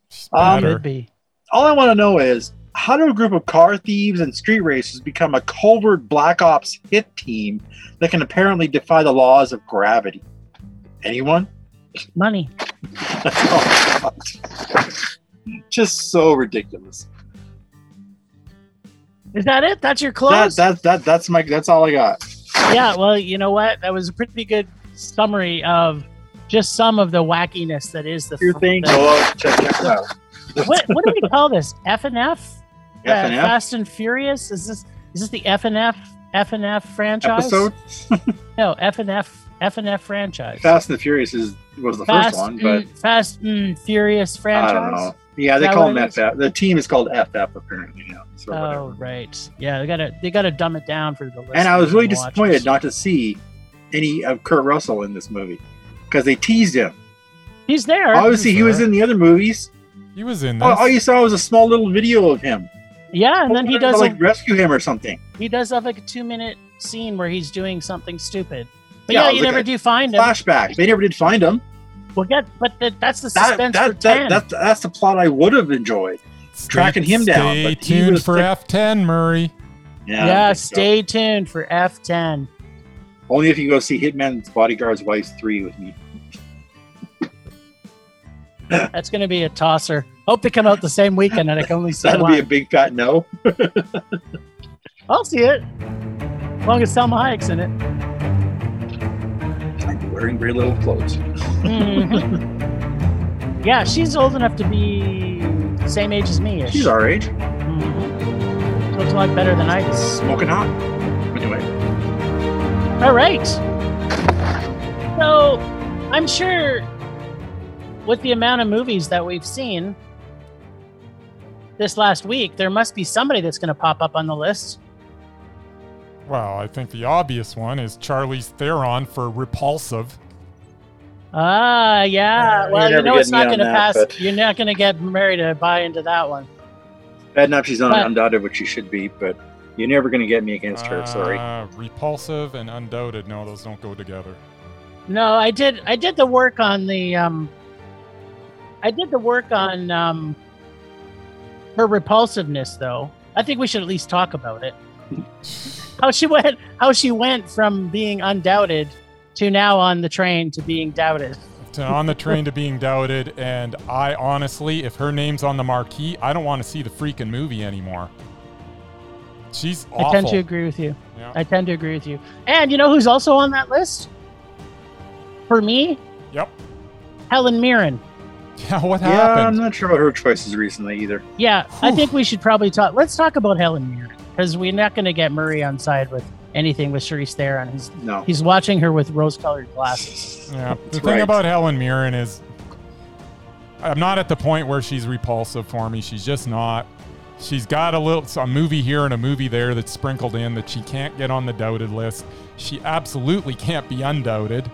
She's Um. Could be. All I want to know is how do a group of car thieves and street racers become a covert Black Ops hit team that can apparently defy the laws of gravity? Anyone? Money. That's all I got. Just so ridiculous. Is that it? That's your That, close? that, that, that's my. That's all I got. yeah. Well, you know what? That was a pretty good summary of just some of the wackiness that is the. Your thing. the- Go check it out. what what do we call this? F and F. Uh, F and F Fast and Furious. Is this is this the F and F F and F franchise? episode. No, F and F F and F franchise. Fast and the Furious is was the Fast first one, but and, Fast and Furious franchise. I franchise. don't know. Yeah, they call what them it is? FF. The team is called FF apparently now. So Oh whatever. right, yeah. They gotta they gotta dumb it down for the. List. And I was really disappointed watchers. not to see any of Kurt Russell in this movie because they teased him. He's there. Obviously, he was in the other movies. He was in All, this. all you saw was a small little video of him. Yeah, and then he does gonna, a, like rescue him or something. he does have like a two minute scene where he's doing something stupid. But Yeah, yeah, you never do find him. Flashback. They never did find him. Well, get, but the, that's the That, suspense for that, ten. that, that, that's the plot I would have enjoyed. Stay- tracking him down, Stay but tuned for like- F10, Murray. Yeah, yeah, don't so. stay tuned for F ten. Only if you go see Hitman's Bodyguard's Wives 3 with me. That's going to be a tosser. Hope they come out the same weekend, and I can only see That'll be a big fat no. I'll see it. As long as Salma Hayek's in it. I'm wearing very little clothes. Mhm. yeah, she's old enough to be the same age as me. She's our age. Mhm. Looks a lot better than I do. Smoking hot. Anyway, All right. So, I'm sure with the amount of movies that we've seen this last week, there must be somebody that's going to pop up on the list. Well, I think the obvious one is Charlize Theron for Repulsive. Ah, yeah. Uh, well, you're know it's not going to pass. but- You're not going to get Mary to buy into that one. bad enough she's not But- undoubted, which she should be, but you're never going to get me against her. Sorry. Uh, repulsive and undoubted. No, those don't go together. No, I did. I did the work on the. Um, I did the work on um, her repulsiveness, though. I think we should at least talk about it. How she went. How she went from being undoubted to now on the train to being doubted. To on the train to being doubted, and I honestly, if her name's on the marquee, I don't want to see the freaking movie anymore. She's awful. I tend to agree with you. Yeah. I tend to agree with you. And you know who's also on that list? For me, Yep. Helen Mirren. Yeah, what happened? yeah, I'm not sure about her choices recently either. Yeah, I think we should probably talk. Let's talk about Helen Mirren because we're not going to get Murray on side with anything with Charlize Theron. He's No. he's watching her with rose-colored glasses. Yeah. The That's thing right. about Helen Mirren is, I'm not at the point where she's repulsive for me. She's just not. She's got a little a movie here and a movie there that's sprinkled in that she can't get on the doubted list. She absolutely can't be undoubted.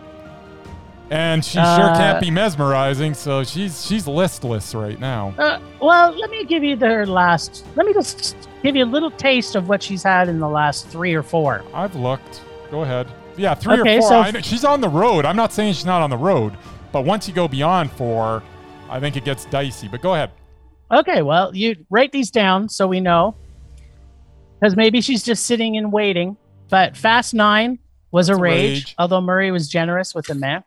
And she sure Uh, can't be mesmerizing, so she's she's listless right now. Uh, well, let me give you the last. Let me just give you a little taste of what she's had in the last three or four. I've looked. Go ahead. Yeah, three Okay, or four. so- know, she's on the road. I'm not saying she's not on the road, but once you go beyond four, I think it gets dicey. But go ahead. Okay, well, you write these down so we know, because maybe she's just sitting and waiting. But Fast Nine was a rage, rage. although Murray was generous with the man.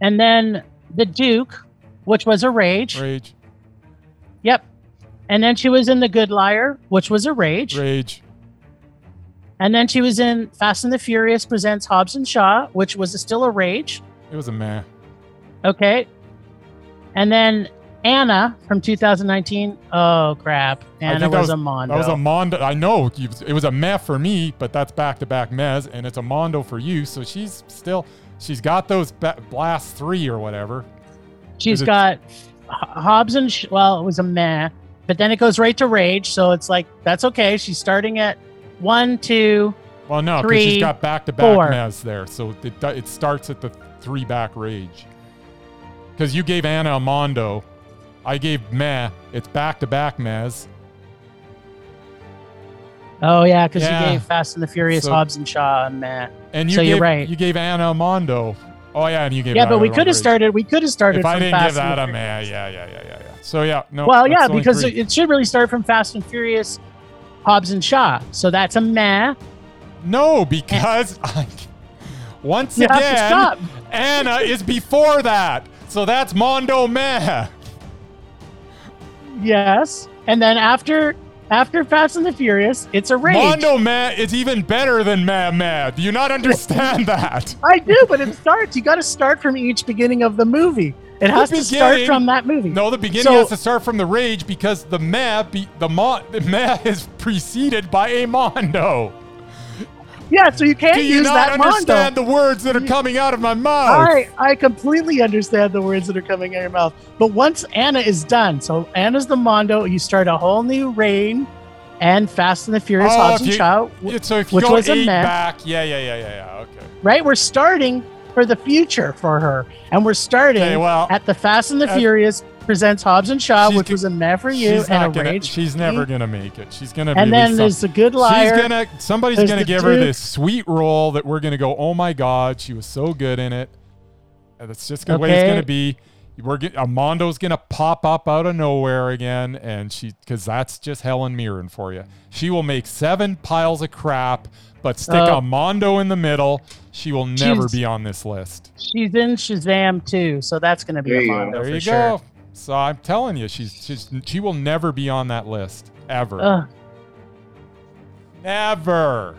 And then the Duke, which was a rage. Rage, Yep. And then she was in The Good Liar, which was a rage. rage. And then she was in Fast and the Furious presents Hobbs and Shaw, which was still a rage. It was a meh. Okay. And then Anna from 2019. Oh crap! Anna was, was- a Mondo. That was a Mondo. I know it was a meh for me, but that's back to back mez, and it's a Mondo for you. So she's still, she's got those ba- blast three or whatever. She's it- got Hobbs and Sh- well, it was a meh, but then it goes right to Rage. So it's like that's okay. She's starting at one, two. Well, no, because she's got back to back mez there, so it it starts at the three back rage. Because you gave Anna a Mondo, I gave meh. It's back to back mez. Oh yeah, because Yeah. you gave Fast and the Furious So- Hobbs and Shaw a meh. And you So gave, you're right. You gave Anna Mondo. Oh yeah, and you gave Yeah, but we could have started. We could have started. If I didn't Fast give that a man, yeah, yeah, yeah, yeah, yeah. So yeah, no. Well, yeah, because three. it should really start from Fast and Furious, Hobbs and Shaw. So that's a meh. no, because I, once You have to again, stop. Anna is before that, so that's Mondo Meh. Yes, and then after after Fast and the Furious, it's a rage. Mondo Meh is even better than Meh Meh. Do you not understand that? I do, but it starts. You got to start from each beginning of the movie. It has to start from that movie. No, the beginning So- has to start from the rage because the Meh, be, the, mo, the Meh is preceded by a Mondo. Yeah, so you can't Do you use not that understand Mondo. the words that are coming out of my mouth? I I completely understand the words that are coming out of your mouth. But once Anna is done, so Anna's the Mondo, you start a whole new reign, and Fast and the Furious, Oh, Hobbs if and you- Shaw. Yeah, so if you which go was a eight meh. back, yeah, yeah, yeah, yeah, yeah. Okay. right? We're starting for the future for her, and we're starting Okay, well, at the Fast and the uh, Furious presents Hobbs and Shaw, she's which g- was a meh for you she's and a gonna. rage. She's never me. gonna make it. She's gonna. be And then there's some- the good liar. She's gonna. Somebody's There's gonna the give her this sweet role that we're gonna go. Oh my God, she was so good in it. And that's just the way it's gonna be. We're get, Amondo's gonna pop up out of nowhere again, and she because that's just Helen Mirren for you. She will make seven piles of crap, but stick Oh. Amondo in the middle. She will never be on this list. She's in Shazam too, so that's going to be There a you go. Mondo There for you sure. So I'm telling you, she's she's she will never be on that list ever. Ugh, Never.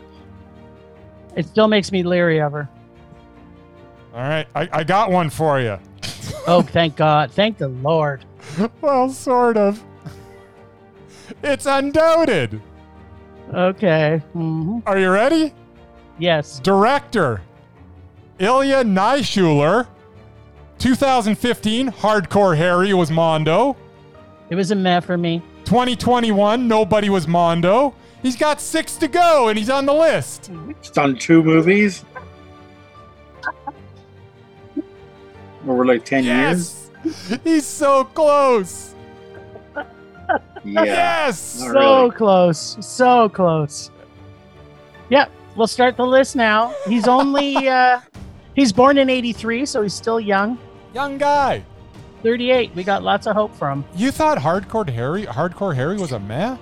it still makes me leery of her. All right, I, I got one for you. Oh, thank God. Thank the Lord. well, sort of. It's undoubted. Okay. hmm Are you ready? Yes. Director Ilya Naishuller. 2015, Hardcore Harry was Mondo. It was a meh for me. 2021, nobody was Mondo. He's got six to go, and he's on the list. It's done two movies over like ten years. Yes, he's so close. Yeah. Yes. All so really. close. So close. Yep. We'll start the list now. He's only uh he's born in 83, so he's still young. Young guy. 38. We got lots of hope from You thought Hardcore Harry, Hardcore Harry was a meh?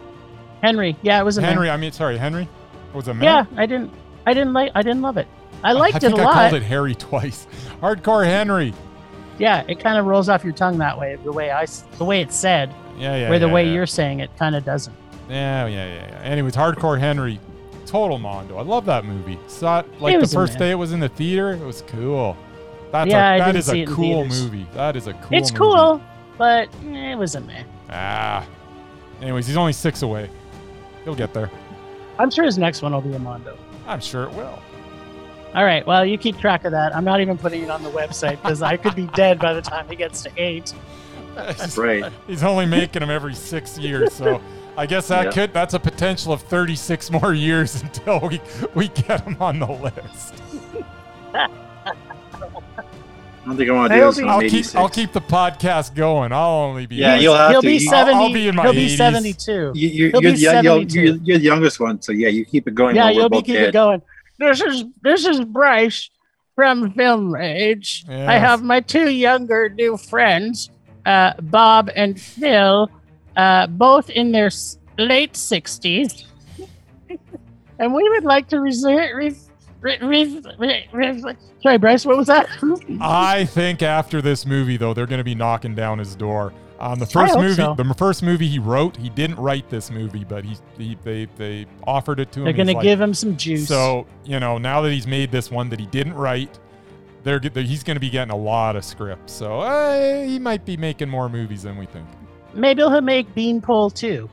Henry. Yeah, it was a meh. Henry, I mean, sorry, Henry was a meh. Yeah, I didn't I didn't like I didn't love it. I liked it a. I it think a I lot. called it Harry twice. Hardcore Henry. Yeah, it kind of rolls off your tongue that way, the way I, the way it's said, Yeah, yeah. where the yeah, way yeah. you're saying it kind of doesn't. Yeah, yeah, yeah, yeah. Anyways, Hardcore Henry, total Mondo. I love that movie. Saw it like It the first meh. day it was in the theater. It was cool. That's Yeah, I a, that didn't is see a it in cool theaters. movie. That is a cool. it's movie. cool, but eh, it was a meh. Ah. Anyways, he's only six away. He'll get there. I'm sure his next one will be a Mondo. I'm sure it will. All right, well, you keep track of that. I'm not even putting it on the website because I could be dead by the time he gets to eight. He's- Right. He's only making them every six years, so I guess that Yeah. could that's a potential of 36 more years until we we get him on the list. I don't think I want to do He'll this. I'll keep I'll keep the podcast going. I'll only be Yeah, you'll have he'll to. be You- I'll- 70. I'll be in my he'll be 80s. 72. You, you, He'll you're, be the, you're, 72. you're, you're the youngest one, so yeah, you keep it going. yeah, you'll be both keeping it going. This is this is Bryce from Film Rage. I have my two younger new friends, uh, Bob and Phil, uh, both in their s- late sixties, and we would like to reserve. Re- re- re- Sorry, Bryce. What was that? I think after this movie, though, they're going to be knocking down his door. Um, the first movie, so. the first movie he wrote, he didn't write this movie, but he, he they they offered it to him. They're gonna like- give him some juice. So you know, now that he's made this one that he didn't write, they're, they're he's going to be getting a lot of scripts. So uh, he might be making more movies than we think. Maybe he'll make Beanpole too.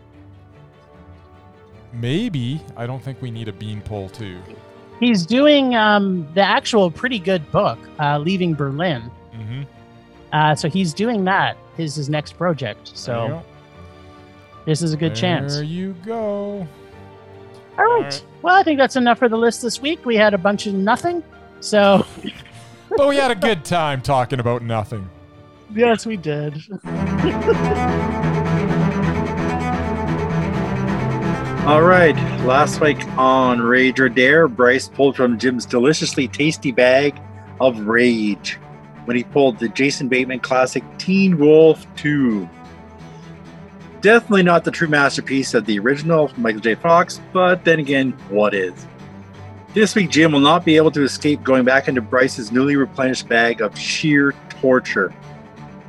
Maybe I don't think we need a beanpole too. He's doing um, the actual pretty good book, uh, Leaving Berlin. Mm-hmm. Uh, so he's doing that. His his next project. So this is a good chance. There you go. All right. right. Well, I think that's enough for the list this week. We had a bunch of nothing. So But we had a good time talking about nothing. Yes, we did. All right. Last week on Rage or Dare, Bryce pulled from Jim's deliciously tasty bag of rage when he pulled the Jason Bateman classic Teen Wolf 2. Definitely not the true masterpiece of the original Michael J. Fox, but then again, what is? This week, Jim will not be able to escape going back into Bryce's newly replenished bag of sheer torture.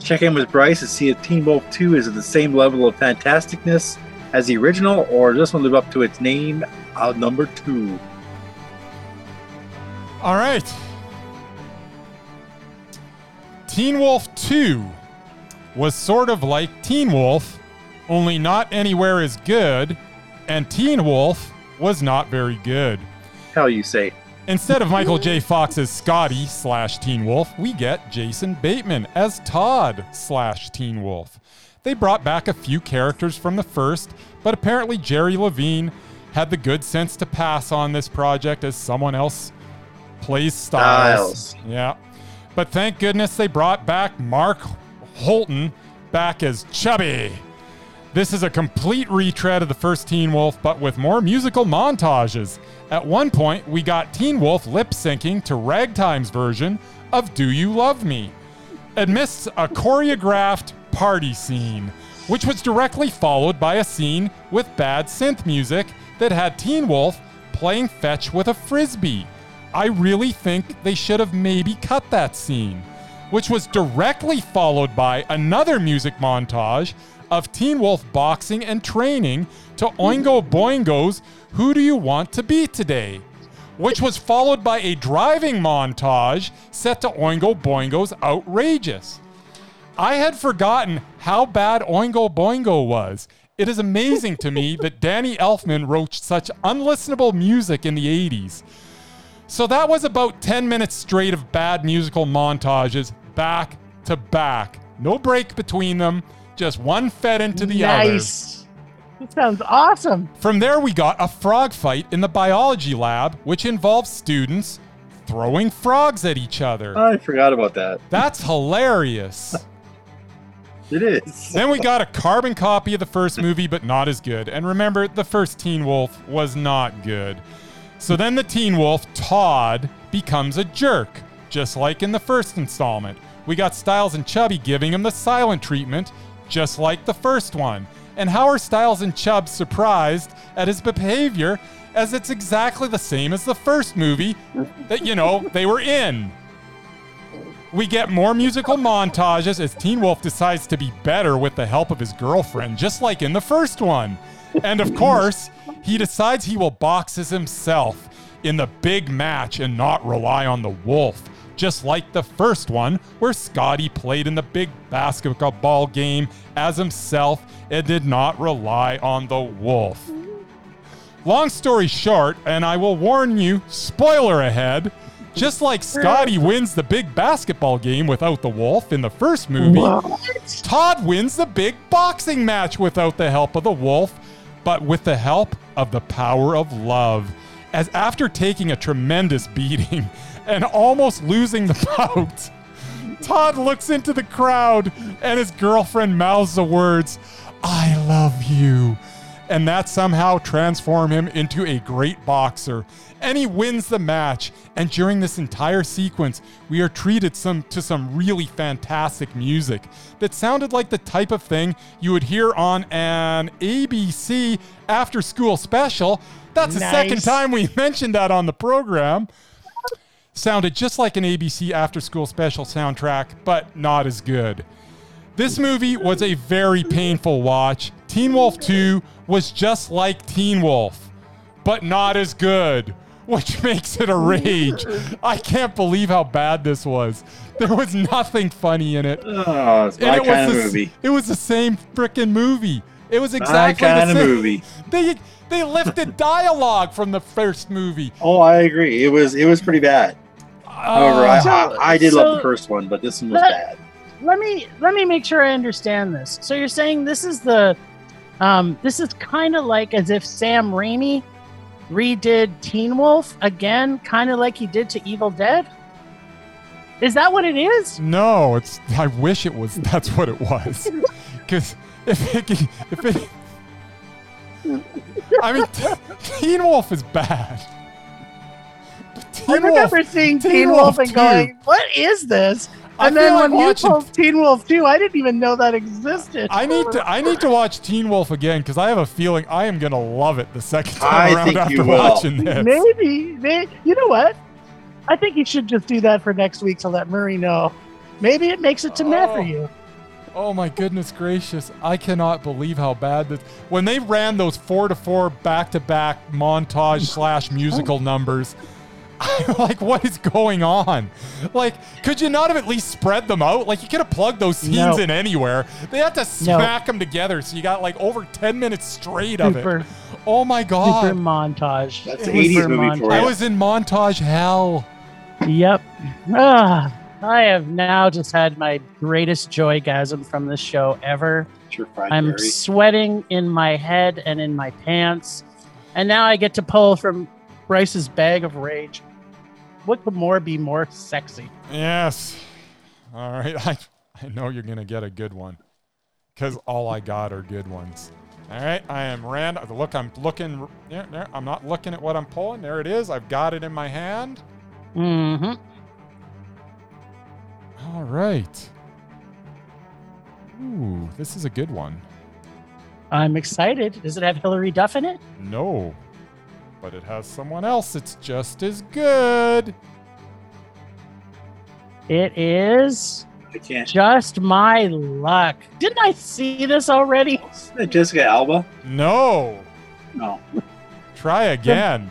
Check in with Bryce to see if Teen Wolf 2 is at the same level of fantasticness as the original, or does one live up to its name of number 2. All right. Teen Wolf 2 was sort of like Teen Wolf, only not anywhere as good, and Teen Wolf was not very good. Hell, you say. Instead of Michael J. Fox's Scotty slash Teen Wolf, we get Jason Bateman as Todd slash Teen Wolf. They brought back a few characters from the first, but apparently Jerry Levine had the good sense to pass on this project as someone else plays Stiles. Stiles. Yeah. But thank goodness they brought back Mark Holton back as Chubby. This is a complete retread of the first Teen Wolf, but with more musical montages. At one point, we got Teen Wolf lip syncing to Ragtime's version of Do You Love Me, amidst a choreographed party scene, which was directly followed by a scene with bad synth music that had Teen Wolf playing fetch with a frisbee. I really think they should have maybe cut that scene, which was directly followed by another music montage of Teen Wolf boxing and training to Oingo Boingo's Who Do You Want to Be Today? Which was followed by a driving montage set to Oingo Boingo's Outrageous. I had forgotten how bad Oingo Boingo was. It is amazing to me that Danny Elfman wrote such unlistenable music in the 80s. So that was about 10 minutes straight of bad musical montages, back to back. No break between them, just one fed into the other. nice. That sounds awesome. From there, we got a frog fight in the biology lab, which involves students throwing frogs at each other. I forgot about that. That's hilarious. It is. Then we got a carbon copy of the first movie, but not as good. And remember, the first Teen Wolf was not good. So then the Teen Wolf, Todd, becomes a jerk, just like in the first installment. We got Stiles and Chubby giving him the silent treatment, just like the first one. And how are Stiles and Chubb surprised at his behavior, as it's exactly the same as the first movie that, you know, they were in? We get more musical montages as Teen Wolf decides to be better with the help of his girlfriend, just like in the first one. And of course, he decides he will box as himself in the big match and not rely on the wolf, just like the first one, where Scotty played in the big basketball game as himself and did not rely on the wolf. Long story short, and I will warn you, spoiler ahead, just like Scotty wins the big basketball game without the wolf in the first movie, Todd wins the big boxing match without the help of the wolf, but with the help of the power of love. As after taking a tremendous beating and almost losing the bout, Todd looks into the crowd and his girlfriend mouths the words, I love you. And that somehow transform him into a great boxer. And he wins the match. And during this entire sequence, we are treated some to some really fantastic music that sounded like the type of thing you would hear on an ABC after school special. That's the second time we mentioned that on the program sounded just like an ABC after school special soundtrack, but not as good. This movie was a very painful watch. Teen Wolf 2 was just like Teen Wolf, but not as good, which makes it a rage. I can't believe how bad this was. There was nothing funny in it. Oh, it's And my it was kind of the movie. It was the same freaking movie. It was My exactly the kind of same movie. They they lifted dialogue from the first movie. Oh, I agree. It was it was pretty bad. However, I, So- I, I did love the first one, but this one was Let- bad. let me let me make sure I understand this. So you're saying this is the um this is kind of like as if Sam Raimi redid Teen Wolf again, kind of like he did to Evil Dead? Is that what it is? No, it's. I wish it was. That's what it was. Because if it, if it, I mean, Teen Wolf is bad. But I Teen Wolf. remember seeing Teen Teen, Wolf Wolf and 2. going, "What is this?" And feel then like when watching- you told Teen Wolf 2, I didn't even know that existed. I need to I need to watch Teen Wolf again because I have a feeling I am gonna love it the second time I around think after you will. watching this. Maybe, may you know what? I think you should just do that for next week to let Murray know. Maybe it makes it to Matt for Oh. you. Oh my goodness gracious! I cannot believe how bad this. When they ran those four to four back to back montage slash oh. musical numbers, I'm like, what is going on? Like, could you not have at least spread them out? Like, you could have plugged those scenes No. in anywhere. They had to No. smack them together, so you got like over ten minutes straight of it. Oh my god! super montage. That's Super the 80s movie for montage. I was in montage hell. Yep. Ah, I have now just had my greatest joygasm from this show ever. Sure, I'm berry. sweating in my head and in my pants. And now I get to pull from Bryce's bag of rage. What could more be more sexy? Yes. All right. I, I know you're going to get a good one because all I got are good ones. All right. I am Rand. Look, I'm looking. There, there. I'm not looking at what I'm pulling. There it is. I've got it in my hand. Mm-hmm. All right. Ooh, this is a good one. I'm excited. Does it have Hilary Duff in it? No, but it has someone else that's just as good. It is I can't. just my luck. Didn't I see this already? Isn't that Jessica Alba? No. No. Try again.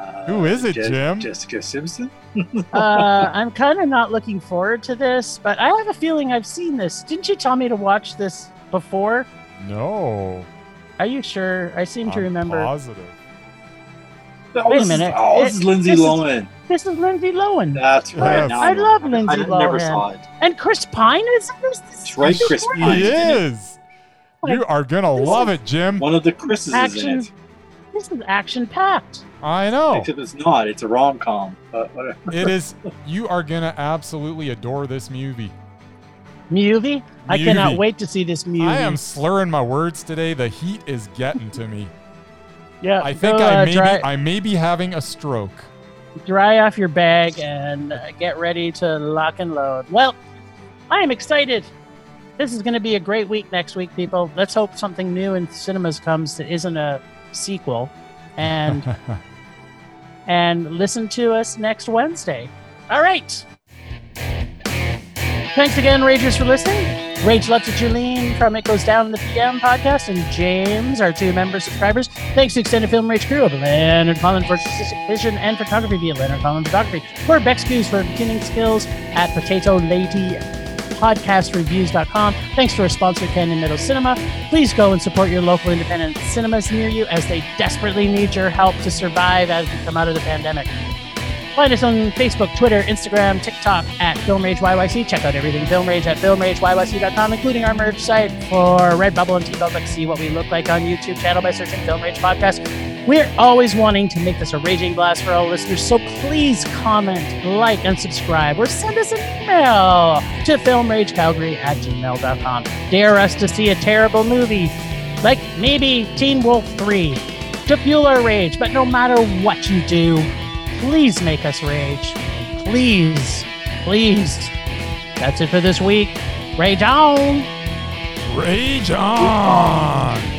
Uh, Who is it, Je- Jim? Jessica Simpson. uh, I'm kind of not looking forward to this, but I have a feeling I've seen this. Didn't you tell me to watch this before? No. Are you sure? I seem to I'm remember. Positive. Oh, Wait a this minute. Is, oh, this It- is Lindsay this is- Lohan. This is Lindsay Lohan. That's right. Yes. I love Lindsay Lohan. I never saw it. And Chris Pine is in this? This That's right, Chris. Pine. He is. Like, You are gonna love it, Jim. One of the Chris's is in Action. it. This is action packed. I know. Except it's not. It's a rom com. It is. You are gonna absolutely adore this movie. Movie? I cannot wait to see this movie. I am slurring my words today. The heat is getting to me. Yeah, I think go, I uh, may dry, be, I may be having a stroke. dry off your bag and uh, get ready to lock and load. Well, I am excited. This is going to be a great week next week, people. Let's hope something new in cinemas comes that isn't a sequel, and and listen to us next Wednesday. All right. Thanks again, Ragers, for listening. Rage Love to Julene from It Goes Down the PM podcast, and James, our two member subscribers. Thanks to Extended Film Rage crew of Leonard Collin for artistic vision and photography via Leonard Collin Photography. For Bex Hughes for beginning skills at Potato Lady podcastreviews.com. Thanks to our sponsor, Canyon Meadows Cinema. Please go and support your local independent cinemas near you as they desperately need your help to survive as we come out of the pandemic. Find us on Facebook, Twitter, Instagram, TikTok at Film Rage YYC. Check out everything Film Rage at filmrageyyc.com, including our merch site for Redbubble and TeePublic. See what we look like on YouTube channel by searching Film Rage Podcast. We're always wanting to make this a raging blast for all listeners, so please comment, like, and subscribe, or send us an email to filmragecalgary at gmail.com. Dare us to see a terrible movie, like maybe Teen Wolf 3, to fuel our rage. But no matter what you do, please make us rage. Please, please. That's it for this week. Rage on! Rage on!